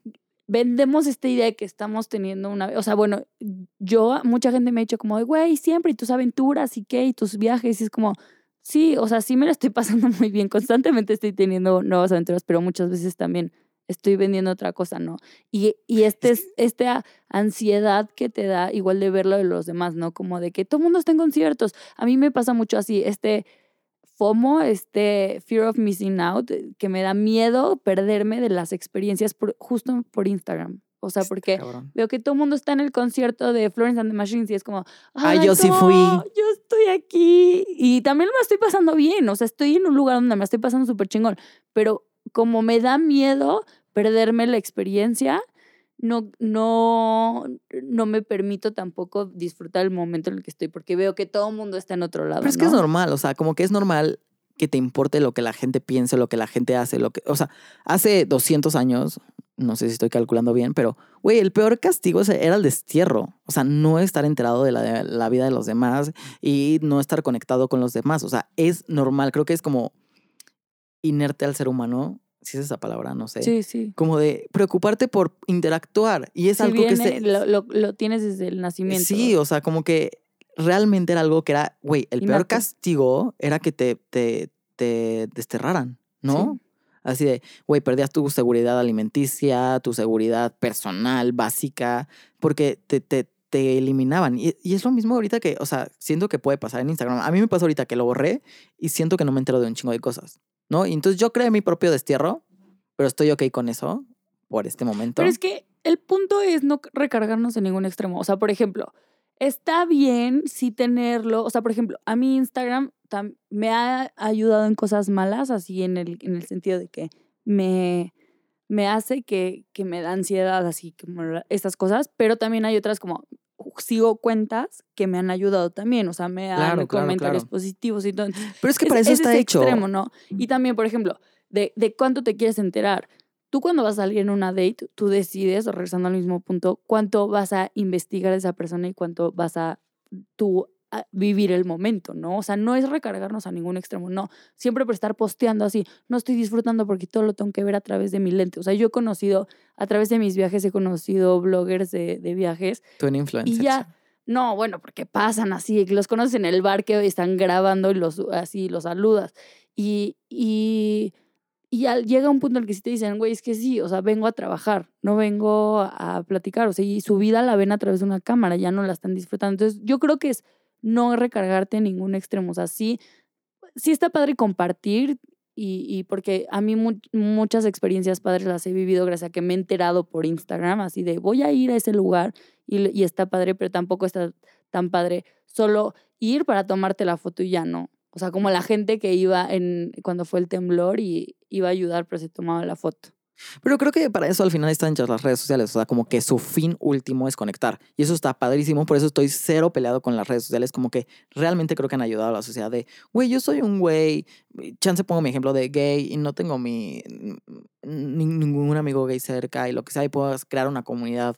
vendemos esta idea de que estamos teniendo una, o sea, bueno, yo, mucha gente me ha dicho como, de, güey, siempre, y tus aventuras y qué, y tus viajes, y es como, sí, o sea, sí me la estoy pasando muy bien, constantemente estoy teniendo nuevas aventuras, pero muchas veces también estoy vendiendo otra cosa, ¿no? Y, y este, es- esta ansiedad que te da igual de verlo de los demás, ¿no? Como de que todo el mundo está en conciertos. A mí me pasa mucho así, este FOMO, este fear of missing out, que me da miedo perderme de las experiencias por- justo por Instagram. O sea, porque cabrón. veo que todo el mundo está en el concierto de Florence and the Machines y es como, Ay, yo sí fui". Yo estoy aquí y también me estoy pasando bien, o sea, estoy en un lugar donde me estoy pasando súper chingón, pero como me da miedo perderme la experiencia, no, no, no me permito tampoco disfrutar el momento en el que estoy porque veo que todo el mundo está en otro lado. Pero es que es ¿no? normal, o sea, como que es normal que te importe lo que la gente piense, lo que la gente hace, lo que, o sea, hace 200 años, no sé si estoy calculando bien, pero, güey, el peor castigo era el destierro, o sea, no estar enterado de la, de la vida de los demás y no estar conectado con los demás, o sea, es normal, creo que es como inerte al ser humano, si es esa palabra, no sé. Sí, sí. Como de preocuparte por interactuar y es Si algo que se... lo, lo- lo tienes desde el nacimiento. Sí, o sea, como que realmente era algo que era, güey, el peor castigo era que te, te, te desterraran, ¿no? Sí. Así de, güey, perdías tu seguridad alimenticia, tu seguridad personal, básica, porque te, te, te eliminaban. Y, y es lo mismo ahorita que, o sea, siento que puede pasar en Instagram. A mí me pasa ahorita que lo borré y siento que no me entero de un chingo de cosas, ¿no? Entonces yo creé mi propio destierro, pero estoy ok con eso por este momento. Pero es que el punto es no recargarnos en ningún extremo. O sea, por ejemplo, está bien sí tenerlo. O sea, por ejemplo, a mi Instagram me ha ayudado en cosas malas, así en el, en el sentido de que me, me hace que, que me da ansiedad, así como estas cosas, pero también hay otras como sigo cuentas que me han ayudado también, o sea, me dan Claro, claro, comentarios claro. positivos y todo. Pero es que Es- para eso es está ese hecho. extremo, ¿no? Y también, por ejemplo, de, de cuánto te quieres enterar. Tú cuando vas a salir en una date, tú decides, o regresando al mismo punto, cuánto vas a investigar de esa persona y cuánto vas a tú a vivir el momento, ¿no? O sea, no es recargarnos a ningún extremo, no. Siempre por estar posteando así, no estoy disfrutando porque todo lo tengo que ver a través de mi lente. O sea, yo he conocido, a través de mis viajes, he conocido bloggers de, de viajes Tú en influencer. y ya, no, bueno, porque pasan así, que los conoces en el bar que están grabando y los así los saludas. Y, y, y al- llega un punto en el que sí te dicen, güey, es que sí, o sea, vengo a trabajar, no vengo a platicar, o sea, y su vida la ven a través de una cámara, ya no la están disfrutando. Entonces, yo creo que es no recargarte en ningún extremo, o sea, sí, sí está padre compartir y, y porque a mí mu- muchas experiencias padres las he vivido gracias a que me he enterado por Instagram, así de voy a ir a ese lugar y, y está padre, pero tampoco está tan padre solo ir para tomarte la foto y ya no. O sea, como la gente que iba en cuando fue el temblor y iba a ayudar, pero se tomaba la foto. Pero creo que para eso al final están hechas las redes sociales. O sea, como que su fin último es conectar. Y eso está padrísimo. Por eso estoy cero peleado con las redes sociales. Como que realmente creo que han ayudado a la sociedad de, güey, yo soy un güey. Chance pongo mi ejemplo de gay y no tengo mi ni- ningún amigo gay cerca y lo que sea. Y puedo crear una comunidad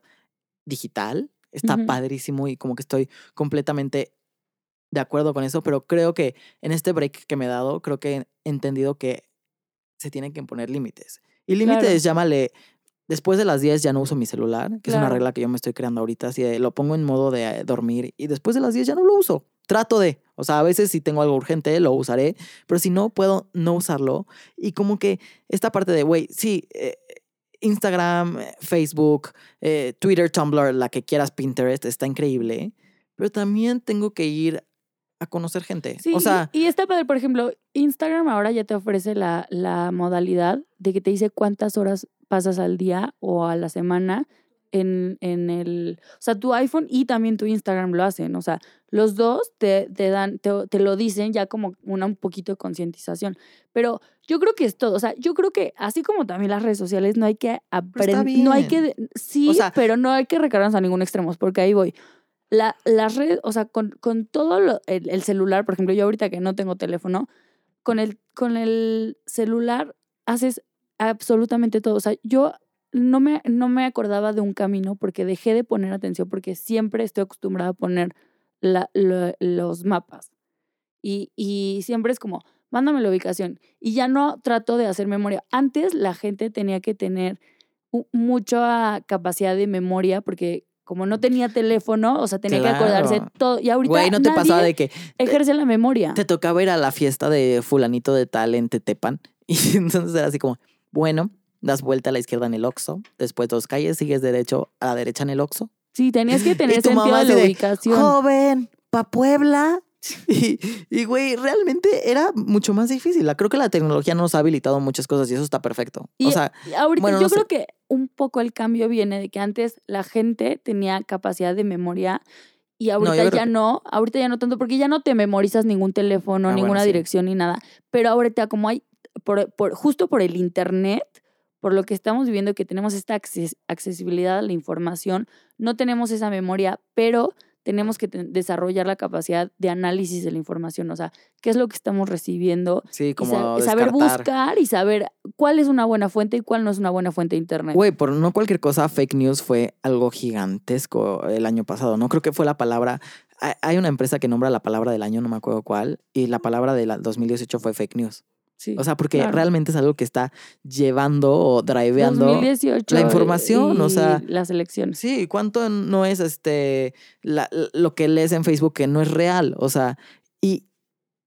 digital. Está padrísimo y como que estoy completamente de acuerdo con eso. Pero creo que en este break que me he dado, creo que he entendido que se tienen que poner límites. Y Claro. límites, llámale, después de las 10 ya no uso mi celular, que es una Claro. regla que yo me estoy creando ahorita, así de, lo pongo en modo de eh, dormir y después de las 10 ya no lo uso. Trato de, o sea, a veces si tengo algo urgente lo usaré, pero si no puedo no usarlo. Y como que esta parte de, güey, sí, eh, Instagram, eh, Facebook, eh, Twitter, Tumblr, la que quieras, Pinterest, está increíble, pero también tengo que ir a conocer gente. Sí, o sea, y, y está padre, por ejemplo, Instagram ahora ya te ofrece la, la modalidad de que te dice cuántas horas pasas al día o a la semana en, en el, o sea, tu iPhone y también tu Instagram lo hacen, o sea, los dos te, te dan, te, te lo dicen ya como una, un poquito de concientización, pero yo creo que es todo, o sea, yo creo que así como también las redes sociales, no hay que aprender, no hay que, sí, sea- pero no hay que recargarnos a ningún extremo, porque ahí voy. La, las redes, o sea, con, con todo el, el celular, por ejemplo, yo ahorita que no tengo teléfono, con el, con el celular haces absolutamente todo. O sea, yo no me, no me acordaba de un camino porque dejé de poner atención porque siempre estoy acostumbrada a poner la- lo- los mapas. Y, y siempre es como, mándame la ubicación. Y ya no trato de hacer memoria. Antes la gente tenía que tener mucha capacidad de memoria porque como no tenía teléfono, o sea, tenía que acordarse todo. Y ahorita güey, ¿no te nadie pasaba de que ejerce la memoria. te tocaba ir a la fiesta de fulanito de tal en Tetepan? Y entonces era así como, bueno, das vuelta a la izquierda en el Oxxo, después dos calles, sigues derecho a la derecha en el Oxxo. Sí, tenías que tener tu sentido de la ubicación. Joven, pa' Puebla. Y, güey, realmente era mucho más difícil. Creo que la tecnología nos ha habilitado muchas cosas y eso está perfecto. Y o sea, y ahorita bueno, yo no sé. creo que un poco el cambio viene de que antes la gente tenía capacidad de memoria y ahorita ya no, ahorita ya no tanto porque ya no te memorizas ningún teléfono, Ah, bueno, ninguna sí. dirección ni nada. Pero ahorita como hay, por, por- justo por el internet, por lo que estamos viviendo que tenemos esta acces- accesibilidad a la información, no tenemos esa memoria, pero tenemos que desarrollar la capacidad de análisis de la información, o sea, qué es lo que estamos recibiendo sí, y como sa- saber buscar y saber cuál es una buena fuente y cuál no es una buena fuente de internet. Güey, por no cualquier cosa, fake news fue algo gigantesco el año pasado, ¿no? Creo que fue la palabra. hay- Hay una empresa que nombra la palabra del año, no me acuerdo cuál, y la palabra del 2018 fue fake news. Sí, O sea, porque claro. realmente es algo que está llevando o driveando. 2018 la información, o sea, las elecciones. Sí, ¿cuánto no es este la- lo que lees en Facebook que no es real? O sea, y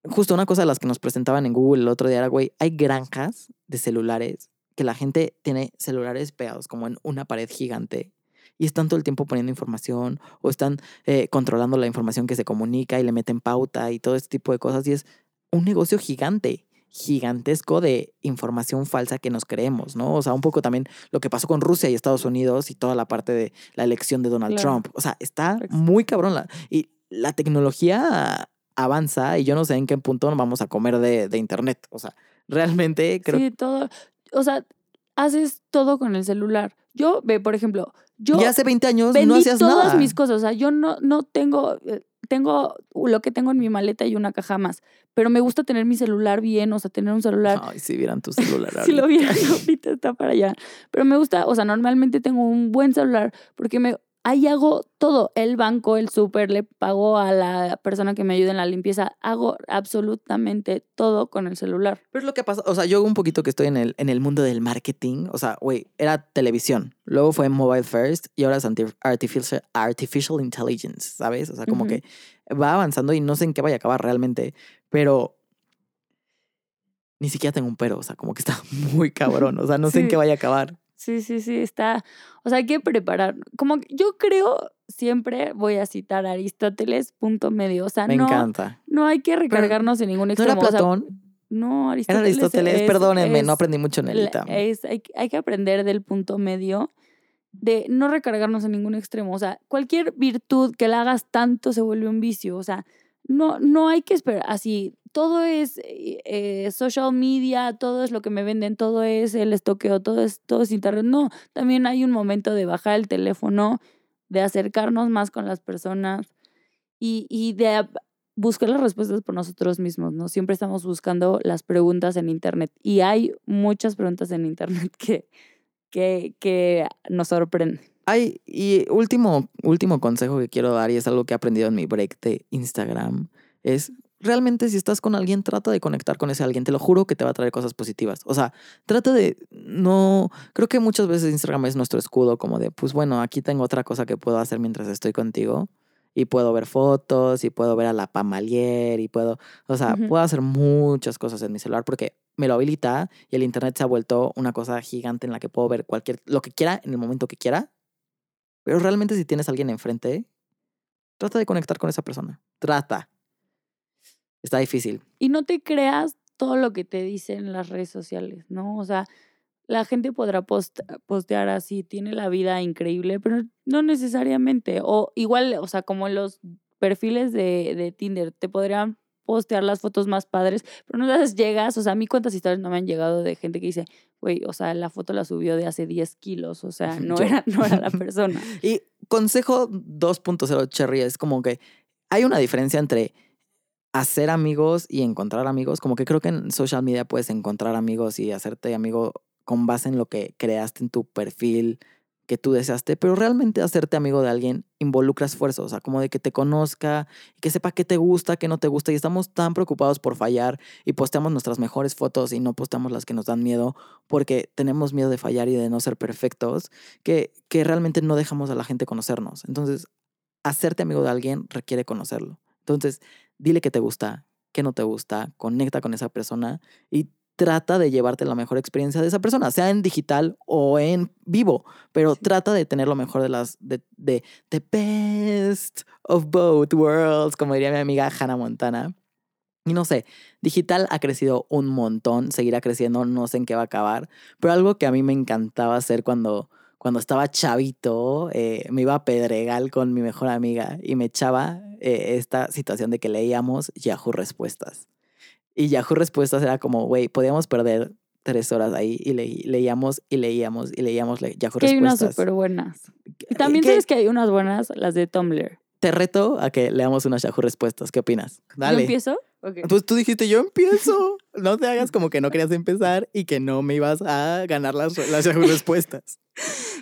justo una cosa de las que nos presentaban en Google el otro día era, güey, hay granjas de celulares que la gente tiene celulares pegados como en una pared gigante y están todo el tiempo poniendo información o están eh, controlando la información que se comunica y le meten pauta y todo este tipo de cosas y es un negocio gigante gigantesco de información falsa que nos creemos, ¿no? O sea, un poco también lo que pasó con Rusia y Estados Unidos y toda la parte de la elección de Donald Claro. Trump. O sea, está muy cabrón. la- y la tecnología avanza y yo no sé en qué punto nos vamos a comer de, de Internet. O sea, realmente creo Sí, todo. O sea, haces todo con el celular. Yo, ve, por ejemplo, yo ya hace 20 años no hacías todas nada. mis cosas. O sea, yo no, no tengo, eh, tengo lo que tengo en mi maleta y una caja más. Pero me gusta tener mi celular bien, o sea, tener un celular. Ay, si vieran tu celular. si lo vieran ahorita está para allá. Pero me gusta, o sea, normalmente tengo un buen celular porque me ahí hago todo, el banco, el súper, le pago a la persona que me ayuda en la limpieza, hago absolutamente todo con el celular. Pero es lo que pasa, o sea, yo un poquito que estoy en el, en el mundo del marketing, o sea, güey, era televisión, luego fue mobile first y ahora es artificial, artificial intelligence, ¿sabes? O sea, como que va avanzando y no sé en qué vaya a acabar realmente, pero ni siquiera tengo un pero, o sea, como que está muy cabrón, o sea, no sé en qué vaya a acabar. Sí, sí, sí, está. O sea, hay que preparar. Como yo creo, siempre voy a citar a Aristóteles, punto medio. O sea, Me no, encanta. no hay que recargarnos en ningún ¿No extremo. era o sea, Platón? no, Era Aristóteles. Aristóteles, es- perdónenme, no aprendí mucho en es- hay, hay que aprender del punto medio de no recargarnos en ningún extremo. O sea, cualquier virtud que la hagas tanto se vuelve un vicio. O sea, no, no hay que esperar así. Todo es eh, eh, social media, todo es lo que me venden, todo es el estoqueo, todo es, todo es internet. No, también hay un momento de bajar el teléfono, de acercarnos más con las personas y, y de buscar las respuestas por nosotros mismos, ¿no? Siempre estamos buscando las preguntas en internet y hay muchas preguntas en internet que, que, que nos sorprenden. Ay, y último, último consejo que quiero dar, y es algo que he aprendido en mi break de Instagram, es realmente si estás con alguien, trata de conectar con ese alguien. Te lo juro que te va a traer cosas positivas. O sea, trata de no. Creo que muchas veces Instagram es nuestro escudo, como de, pues bueno, aquí tengo otra cosa que puedo hacer mientras estoy contigo. Y puedo ver fotos, y puedo ver a la Pamalier, y puedo. O sea, puedo hacer muchas cosas en mi celular porque me lo habilita y el internet se ha vuelto una cosa gigante en la que puedo ver cualquier. lo que quiera en el momento que quiera. Pero realmente si tienes a alguien enfrente, trata de conectar con esa persona. Trata. Está difícil. Y no te creas todo lo que te dicen las redes sociales, ¿no? O sea, la gente podrá post- postear así, tiene la vida increíble, pero no necesariamente. O igual, o sea, como en los perfiles de, de Tinder, te podrían postear las fotos más padres, pero no las llegas, o sea, a mí cuántas historias no me han llegado de gente que dice, güey, o sea, la foto la subió de hace 10 kilos, o sea, no, Yo. era, no era la persona. Y consejo 2.0 Cherry es como que hay una diferencia entre hacer amigos y encontrar amigos. Como que creo que en social media puedes encontrar amigos y hacerte amigo con base en lo que creaste en tu perfil que tú deseaste, pero realmente hacerte amigo de alguien involucra esfuerzo, o sea, como de que te conozca, que sepa qué te gusta, qué no te gusta, y estamos tan preocupados por fallar y posteamos nuestras mejores fotos y no posteamos las que nos dan miedo porque tenemos miedo de fallar y de no ser perfectos, que, que realmente no dejamos a la gente conocernos. Entonces, hacerte amigo de alguien requiere conocerlo. Entonces, dile qué te gusta, qué no te gusta, conecta con esa persona y trata de llevarte la mejor experiencia de esa persona, sea en digital o en vivo, pero trata de tener lo mejor de las, de, de the best of both worlds, como diría mi amiga Hannah Montana. Y no sé, digital ha crecido un montón, seguirá creciendo, no sé en qué va a acabar, pero algo que a mí me encantaba hacer cuando, cuando estaba chavito, eh, me iba a Pedregal con mi mejor amiga y me echaba eh, esta situación de que leíamos Yahoo Respuestas. Y Yahoo Respuestas era como, güey, podíamos perder tres horas ahí y leí- leíamos y leíamos y leíamos le- Yahoo Que hay unas Respuestas. súper buenas. Y también ¿qué? sabes que hay unas buenas, las de Tumblr. Te reto a que leamos unas Yahoo Respuestas. ¿Qué opinas? ¿Yo Dale. empiezo? Ok. Pues tú dijiste, yo empiezo. No te hagas como que no querías empezar y que no me ibas a ganar las, las Yahoo Respuestas.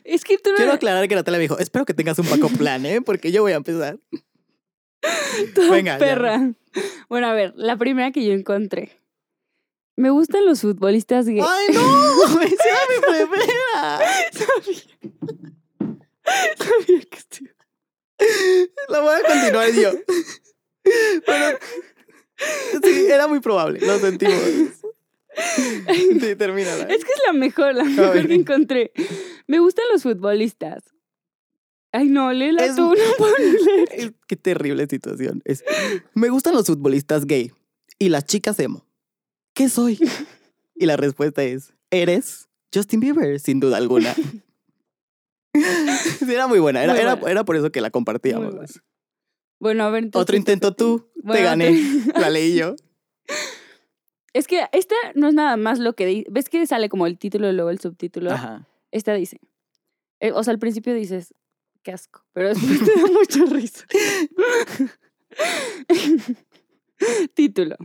Es que tú no Quiero aclarar que Natalia me dijo, espero que tengas un Paco plan, ¿eh? Porque yo voy a empezar. Toda Venga, ya. perra. Bueno, a ver, la primera que yo encontré. Me gustan los futbolistas gay. ¡Ay, no! ¡Esa era mi primera! Sabía que estoy- La voy a continuar yo. Pero sí, era muy probable, lo sentimos. Sí, termínala. Es que es la mejor, la mejor que encontré. Me gustan los futbolistas. Ay, no, léela Es- tú, no puedo leer. Qué terrible situación. Es, me gustan los futbolistas gay y las chicas emo. ¿Qué soy? Y la respuesta es, eres Justin Bieber, sin duda alguna. Sí, era muy buena. Era, Muy era, buena. era por eso que la compartíamos. Bueno, a ver, entonces. Otro intento tú, te gané. te- La leí yo. Es que esta no es nada más lo que dice. ¿Ves que sale como el título y luego el subtítulo? Ajá. Esta dice. eh, o sea, al principio dices, qué asco, pero después te da mucha risa. Título.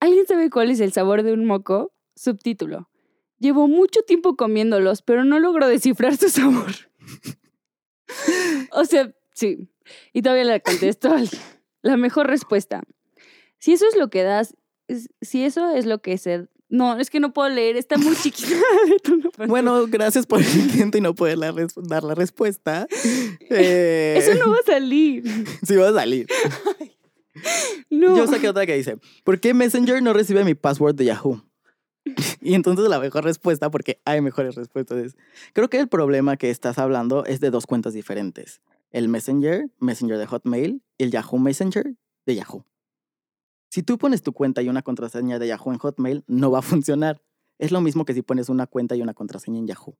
¿Alguien sabe cuál es el sabor de un moco? Subtítulo. Llevo mucho tiempo comiéndolos, pero no logro descifrar su sabor. o sea, sí. Y todavía le contesto. La mejor respuesta. Si eso es lo que das, si eso es lo que se... No, es que no puedo leer, está muy chiquita. no. Bueno, gracias por el intento y no poder la dar la respuesta. Eh, Eso no va a salir. Sí va a salir. No. Yo saqué otra que dice, ¿por qué Messenger no recibe mi password de Yahoo? Y entonces la mejor respuesta, porque hay mejores respuestas, es, creo que el problema que estás hablando es de dos cuentas diferentes. El Messenger, Messenger de Hotmail, y el Yahoo Messenger de Yahoo. Si tú pones tu cuenta y una contraseña de Yahoo en Hotmail, no va a funcionar. Es lo mismo que si pones una cuenta y una contraseña en Yahoo.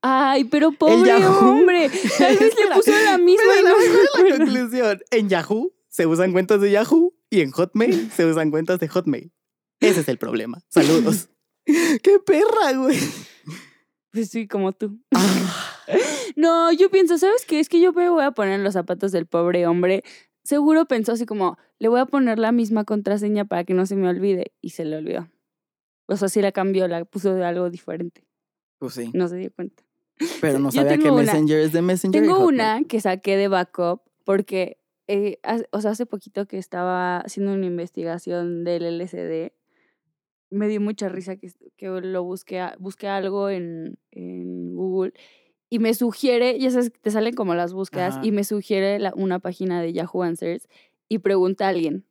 Ay, pero pobre hombre. Tal vez le puso la misma Pero y no la conclusión. En Yahoo se usan cuentas de Yahoo y en Hotmail se usan cuentas de Hotmail. Ese es el problema. Saludos. ¡Qué perra, güey! Pues sí, como tú. Ah, No, yo pienso, ¿sabes qué? Es que yo me voy a poner en los zapatos del pobre hombre. Seguro pensó así como, le voy a poner la misma contraseña para que no se me olvide. Y se le olvidó. O sea, sí la cambió, la puso de algo diferente. Pues sí. No se dio cuenta. Pero no sabía que una. Messenger es de Messenger. Tengo una que saqué de backup porque, eh, hace- o sea, hace poquito que estaba haciendo una investigación del LSD, me dio mucha risa que, que lo busqué, busqué algo en, en Google y me sugiere, ya sabes, te salen como las búsquedas Ajá. y me sugiere la- una página de Yahoo Answers y pregunta a alguien,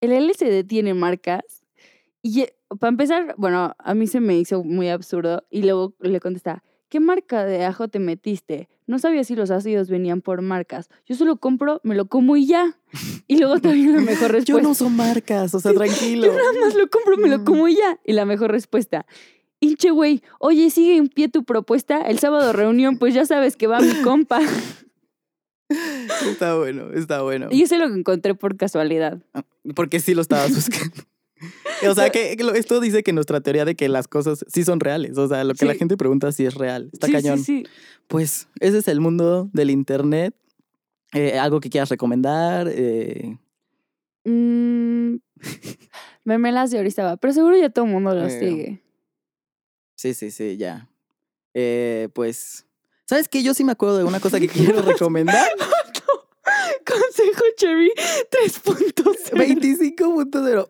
¿el LSD tiene marcas? Y para empezar, bueno, a mí se me hizo muy absurdo y luego le contesta, ¿qué marca de ajo te metiste? No sabía si los ácidos venían por marcas. Yo solo compro, me lo como y ya. Y luego también la mejor Yo respuesta. no uso marcas, o sea, tranquilo. Yo nada más lo compro, me lo como y ya. Y la mejor respuesta. Hinche, güey, oye, sigue en pie tu propuesta. El sábado reunión, pues ya sabes que va mi compa. Está bueno, está bueno. Y ese lo encontré por casualidad. Porque sí lo estabas buscando. O sea, que que lo- esto dice que nuestra teoría de que las cosas sí son reales. O sea, lo que la gente pregunta sí es real. Está sí, cañón. sí, sí. Pues ese es el mundo del internet. Eh, algo que quieras recomendar. Eh, Mm, memelas de Orizaba. Pero seguro ya todo el mundo los Eh, sigue. Sí, sí, sí, ya. Eh, pues, ¿sabes qué? Yo sí me acuerdo de una cosa que quiero recomendar. Consejo Cherry 3.0. 25.0.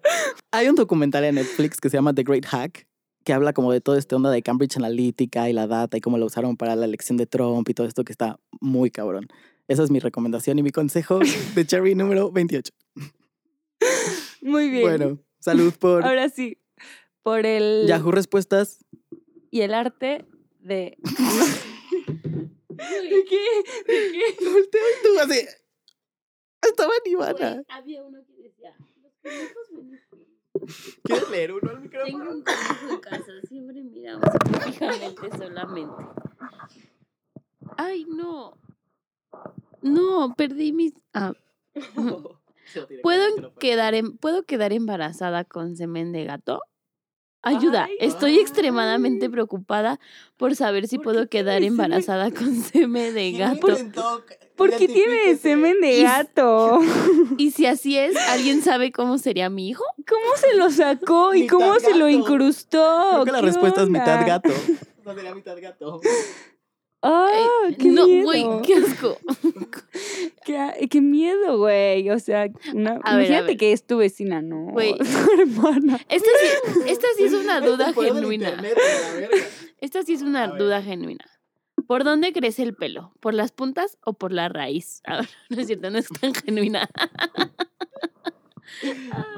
Hay un documental en Netflix que se llama The Great Hack, que habla como de todo este onda de Cambridge Analytica y la data y cómo lo usaron para la elección de Trump y todo esto que está muy cabrón. Esa es mi recomendación y mi consejo de Cherry número 28. Muy bien. Bueno, salud por Ahora sí. Por el. Yahoo Respuestas. Y el arte de. ¿De qué? ¿De qué? Volteo y tú así. Estaba en Ivana. Había uno que decía, los conejos beneficios. ¿Quieres leer uno al Tengo micrófono? un conejo en casa, siempre miramos fijamente solamente. Ay, no. No, perdí mis... ah, ¿Puedo quedar, en, ¿Puedo quedar embarazada con semen de gato? Ayuda, Ay, estoy ay. extremadamente preocupada por saber si ¿Por puedo quedar semen? embarazada con semen de gato. ¿Por qué tiene semen de gato? Y si así es, ¿alguien sabe cómo sería mi hijo? ¿Cómo se lo sacó y cómo se lo incrustó? Creo que la ¿Qué respuesta es mitad gato. No sería mitad gato. ¡Ah! Eh, ¡Qué no, miedo! güey, qué asco. Qué, qué miedo, güey. O sea, A imagínate ver. que es tu vecina, ¿no? Güey. Tu hermana. Esta sí, esta sí es una duda genuina. internet. Esta sí es una A ver. duda genuina. ¿Por dónde crece el pelo? ¿Por las puntas o por la raíz? A ver, no es cierto, no es tan genuina.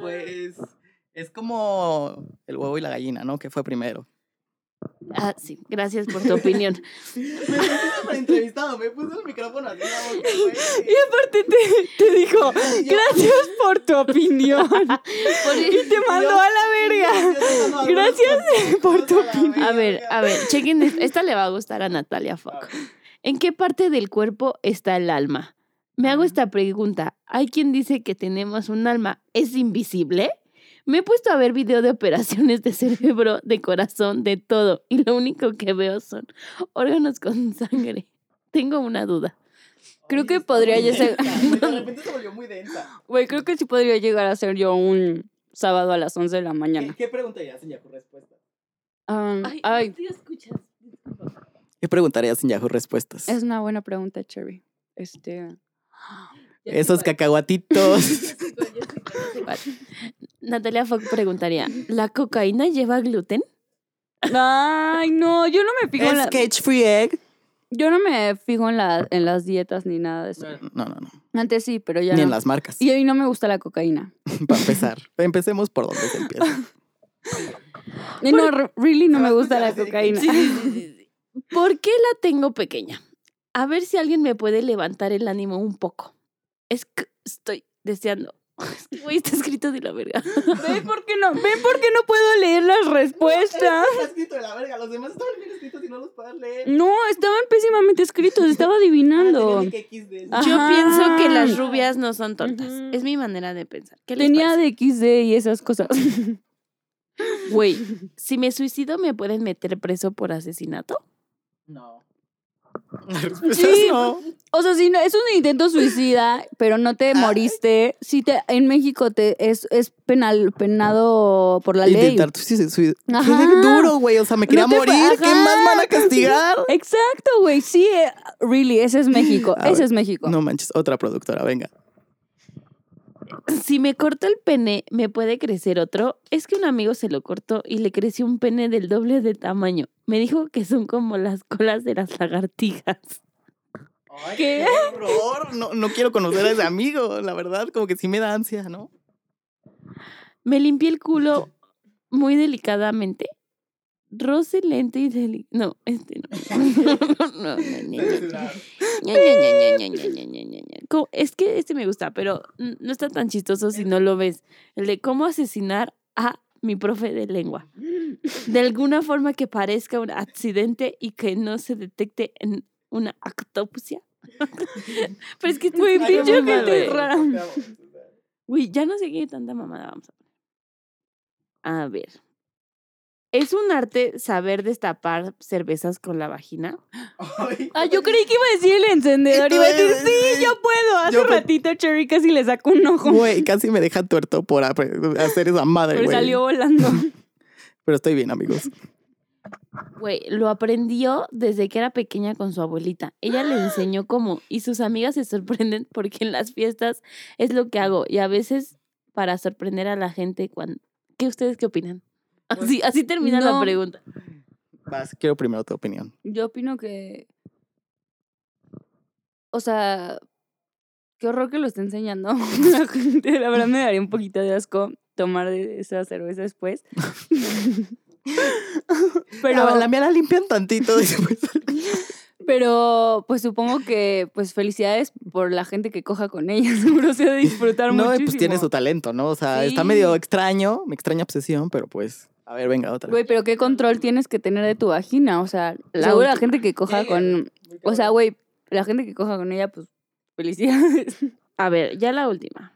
Pues es como el huevo y la gallina, ¿no? Que fue primero. Ah, sí, gracias por tu opinión. Me para entrevistado, me puso el micrófono así la boca, Y aparte te, te dijo, gracias por tu opinión. Por- Y te mandó a la verga. Gracias por tu opinión. A ver, a ver, chequen, esto. esta le va a gustar a Natalia Fock. ¿En qué parte del cuerpo está el alma? Me hago esta pregunta. ¿Hay quien dice que tenemos un alma? ¿Es invisible? Me he puesto a ver video de operaciones de cerebro, de corazón, de todo, y lo único que veo son órganos con sangre. Tengo una duda. Creo que podría ya ser- De repente se volvió muy densa. Güey, creo que sí podría llegar a ser yo un sábado a las 11 de la ¿Qué, mañana. qué preguntarías en Yahoo Respuestas? Um, ay, ¿te escuchas? ¿Qué preguntarías en Yahoo Respuestas? es una buena pregunta, Cherry. Este. Esos cacahuatitos. Natalia Fock preguntaría, ¿la cocaína lleva gluten? Ay, no, yo no me fijo en ¿Es la- cage free egg? Yo no me fijo en, la, en las dietas ni nada de eso. No, no, no. Antes sí, pero ya Ni en las marcas. Y a mí no me gusta la cocaína. Para empezar. Empecemos por donde se empieza. No, re- really no me gusta la cocaína. Sí, sí, sí, sí, sí. ¿Por qué la tengo pequeña? A ver si alguien me puede levantar el ánimo un poco. Es que estoy deseando. Güey, está escrito de la verga. ¿Ven por qué no? ¿Ven por qué no puedo leer las respuestas? Está escrito de la verga, los demás estaban bien escritos y no los puedes leer. No, estaban pésimamente escritos, estaba adivinando. Ah, tenía que XD. Ah. Yo pienso que las rubias no son tontas. Es mi manera de pensar. ¿Qué les Tenía parece? de XD y esas cosas. Güey, si me suicido, ¿me pueden meter preso por asesinato? No. Sí. no. O sea, si no, es un intento suicida, pero no te moriste, sí te, en México te es, es penal, penado por la ley. Intentar suicidio. Qué Ajá. duro, güey. O sea, me quería morir. pa- ¿Qué más van a Ajá. castigar? Exacto, güey. Sí, eh, really, ese es México. A ese ver, es México. No manches, otra productora, venga. Si me corto el pene, ¿me puede crecer otro? Es que un amigo se lo cortó y le creció un pene del doble de tamaño. Me dijo que son como las colas de las lagartijas. ¿Qué? horror! No, no quiero conocer a ese amigo, la verdad, como que sí me da ansia, ¿no? Me limpié el culo muy delicadamente. Roce lento y deli... No, este no. No, no, no, no, no. Ña, ña, ña, ña, ña. Es que este me gusta, pero no está tan chistoso si no lo ves. El de cómo asesinar a mi profe de lengua. De alguna forma que parezca un accidente y que no se detecte en una autopsia. Pero es que Güey, está pinche gente güey. rara. Uy, ya no sé qué tanta mamada vamos a poner. A ver. ¿Es un arte saber destapar cervezas con la vagina? Ah, yo creí que iba a decir el encendedor. Iba a decir, sí, yo puedo. Hace Yo ratito Cherry casi le sacó un ojo. Güey, casi me deja tuerto por hacer esa madre, Pero güey. salió volando. Pero estoy bien, amigos. Güey, lo aprendió desde que era pequeña con su abuelita. Ella le enseñó cómo y sus amigas se sorprenden porque en las fiestas es lo que hago y a veces para sorprender a la gente cuando... ¿Qué ustedes qué opinan? Así, así termina la pregunta. Vas, quiero primero tu opinión. Yo opino que. O sea, qué horror que lo esté enseñando. La gente, la verdad me daría un poquito de asco tomar de esa cerveza después. Pero la mía la limpian tantito después. pero, pues supongo que, pues felicidades por la gente que coja con ella. Seguro se ha de disfrutar No, muchísimo. pues tiene su talento, ¿no? O sea, está medio extraño, me extraña obsesión, pero pues, a ver, venga, otra. Güey, pero qué control tienes que tener de tu vagina. O sea, La gente que coja con. O sea, güey, la gente que coja con ella, pues felicidades. A ver, ya la última.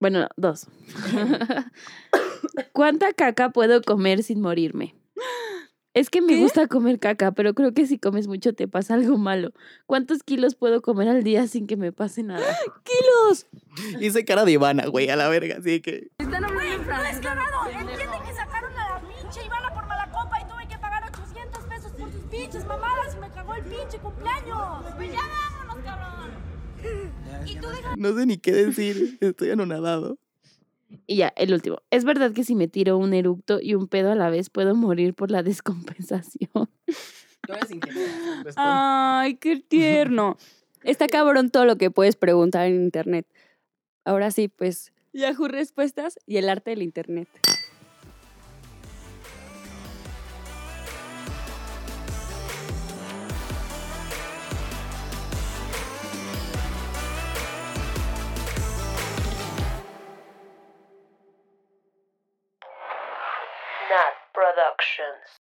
Bueno, no, dos. ¿Cuánta caca puedo comer sin morirme? Es que me ¿Qué? gusta comer caca, pero creo que si comes mucho te pasa algo malo. ¿Cuántos kilos puedo comer al día sin que me pase nada? ¡Kilos! Hice cara de Ivana, güey, a la verga, así que. No es cagado. Entienden mamadas y me cagó el pinche cumpleaños. Pues ya vámonos, cabrón. Y tú deja No sé ni qué decir, estoy anonadado. Y ya, el último. ¿Es verdad que si me tiro un eructo y un pedo a la vez puedo morir por la descompensación? Ay, qué tierno. Está cabrón todo lo que puedes preguntar en internet. Ahora sí, pues, Yahoo Respuestas y el arte del internet. instructions.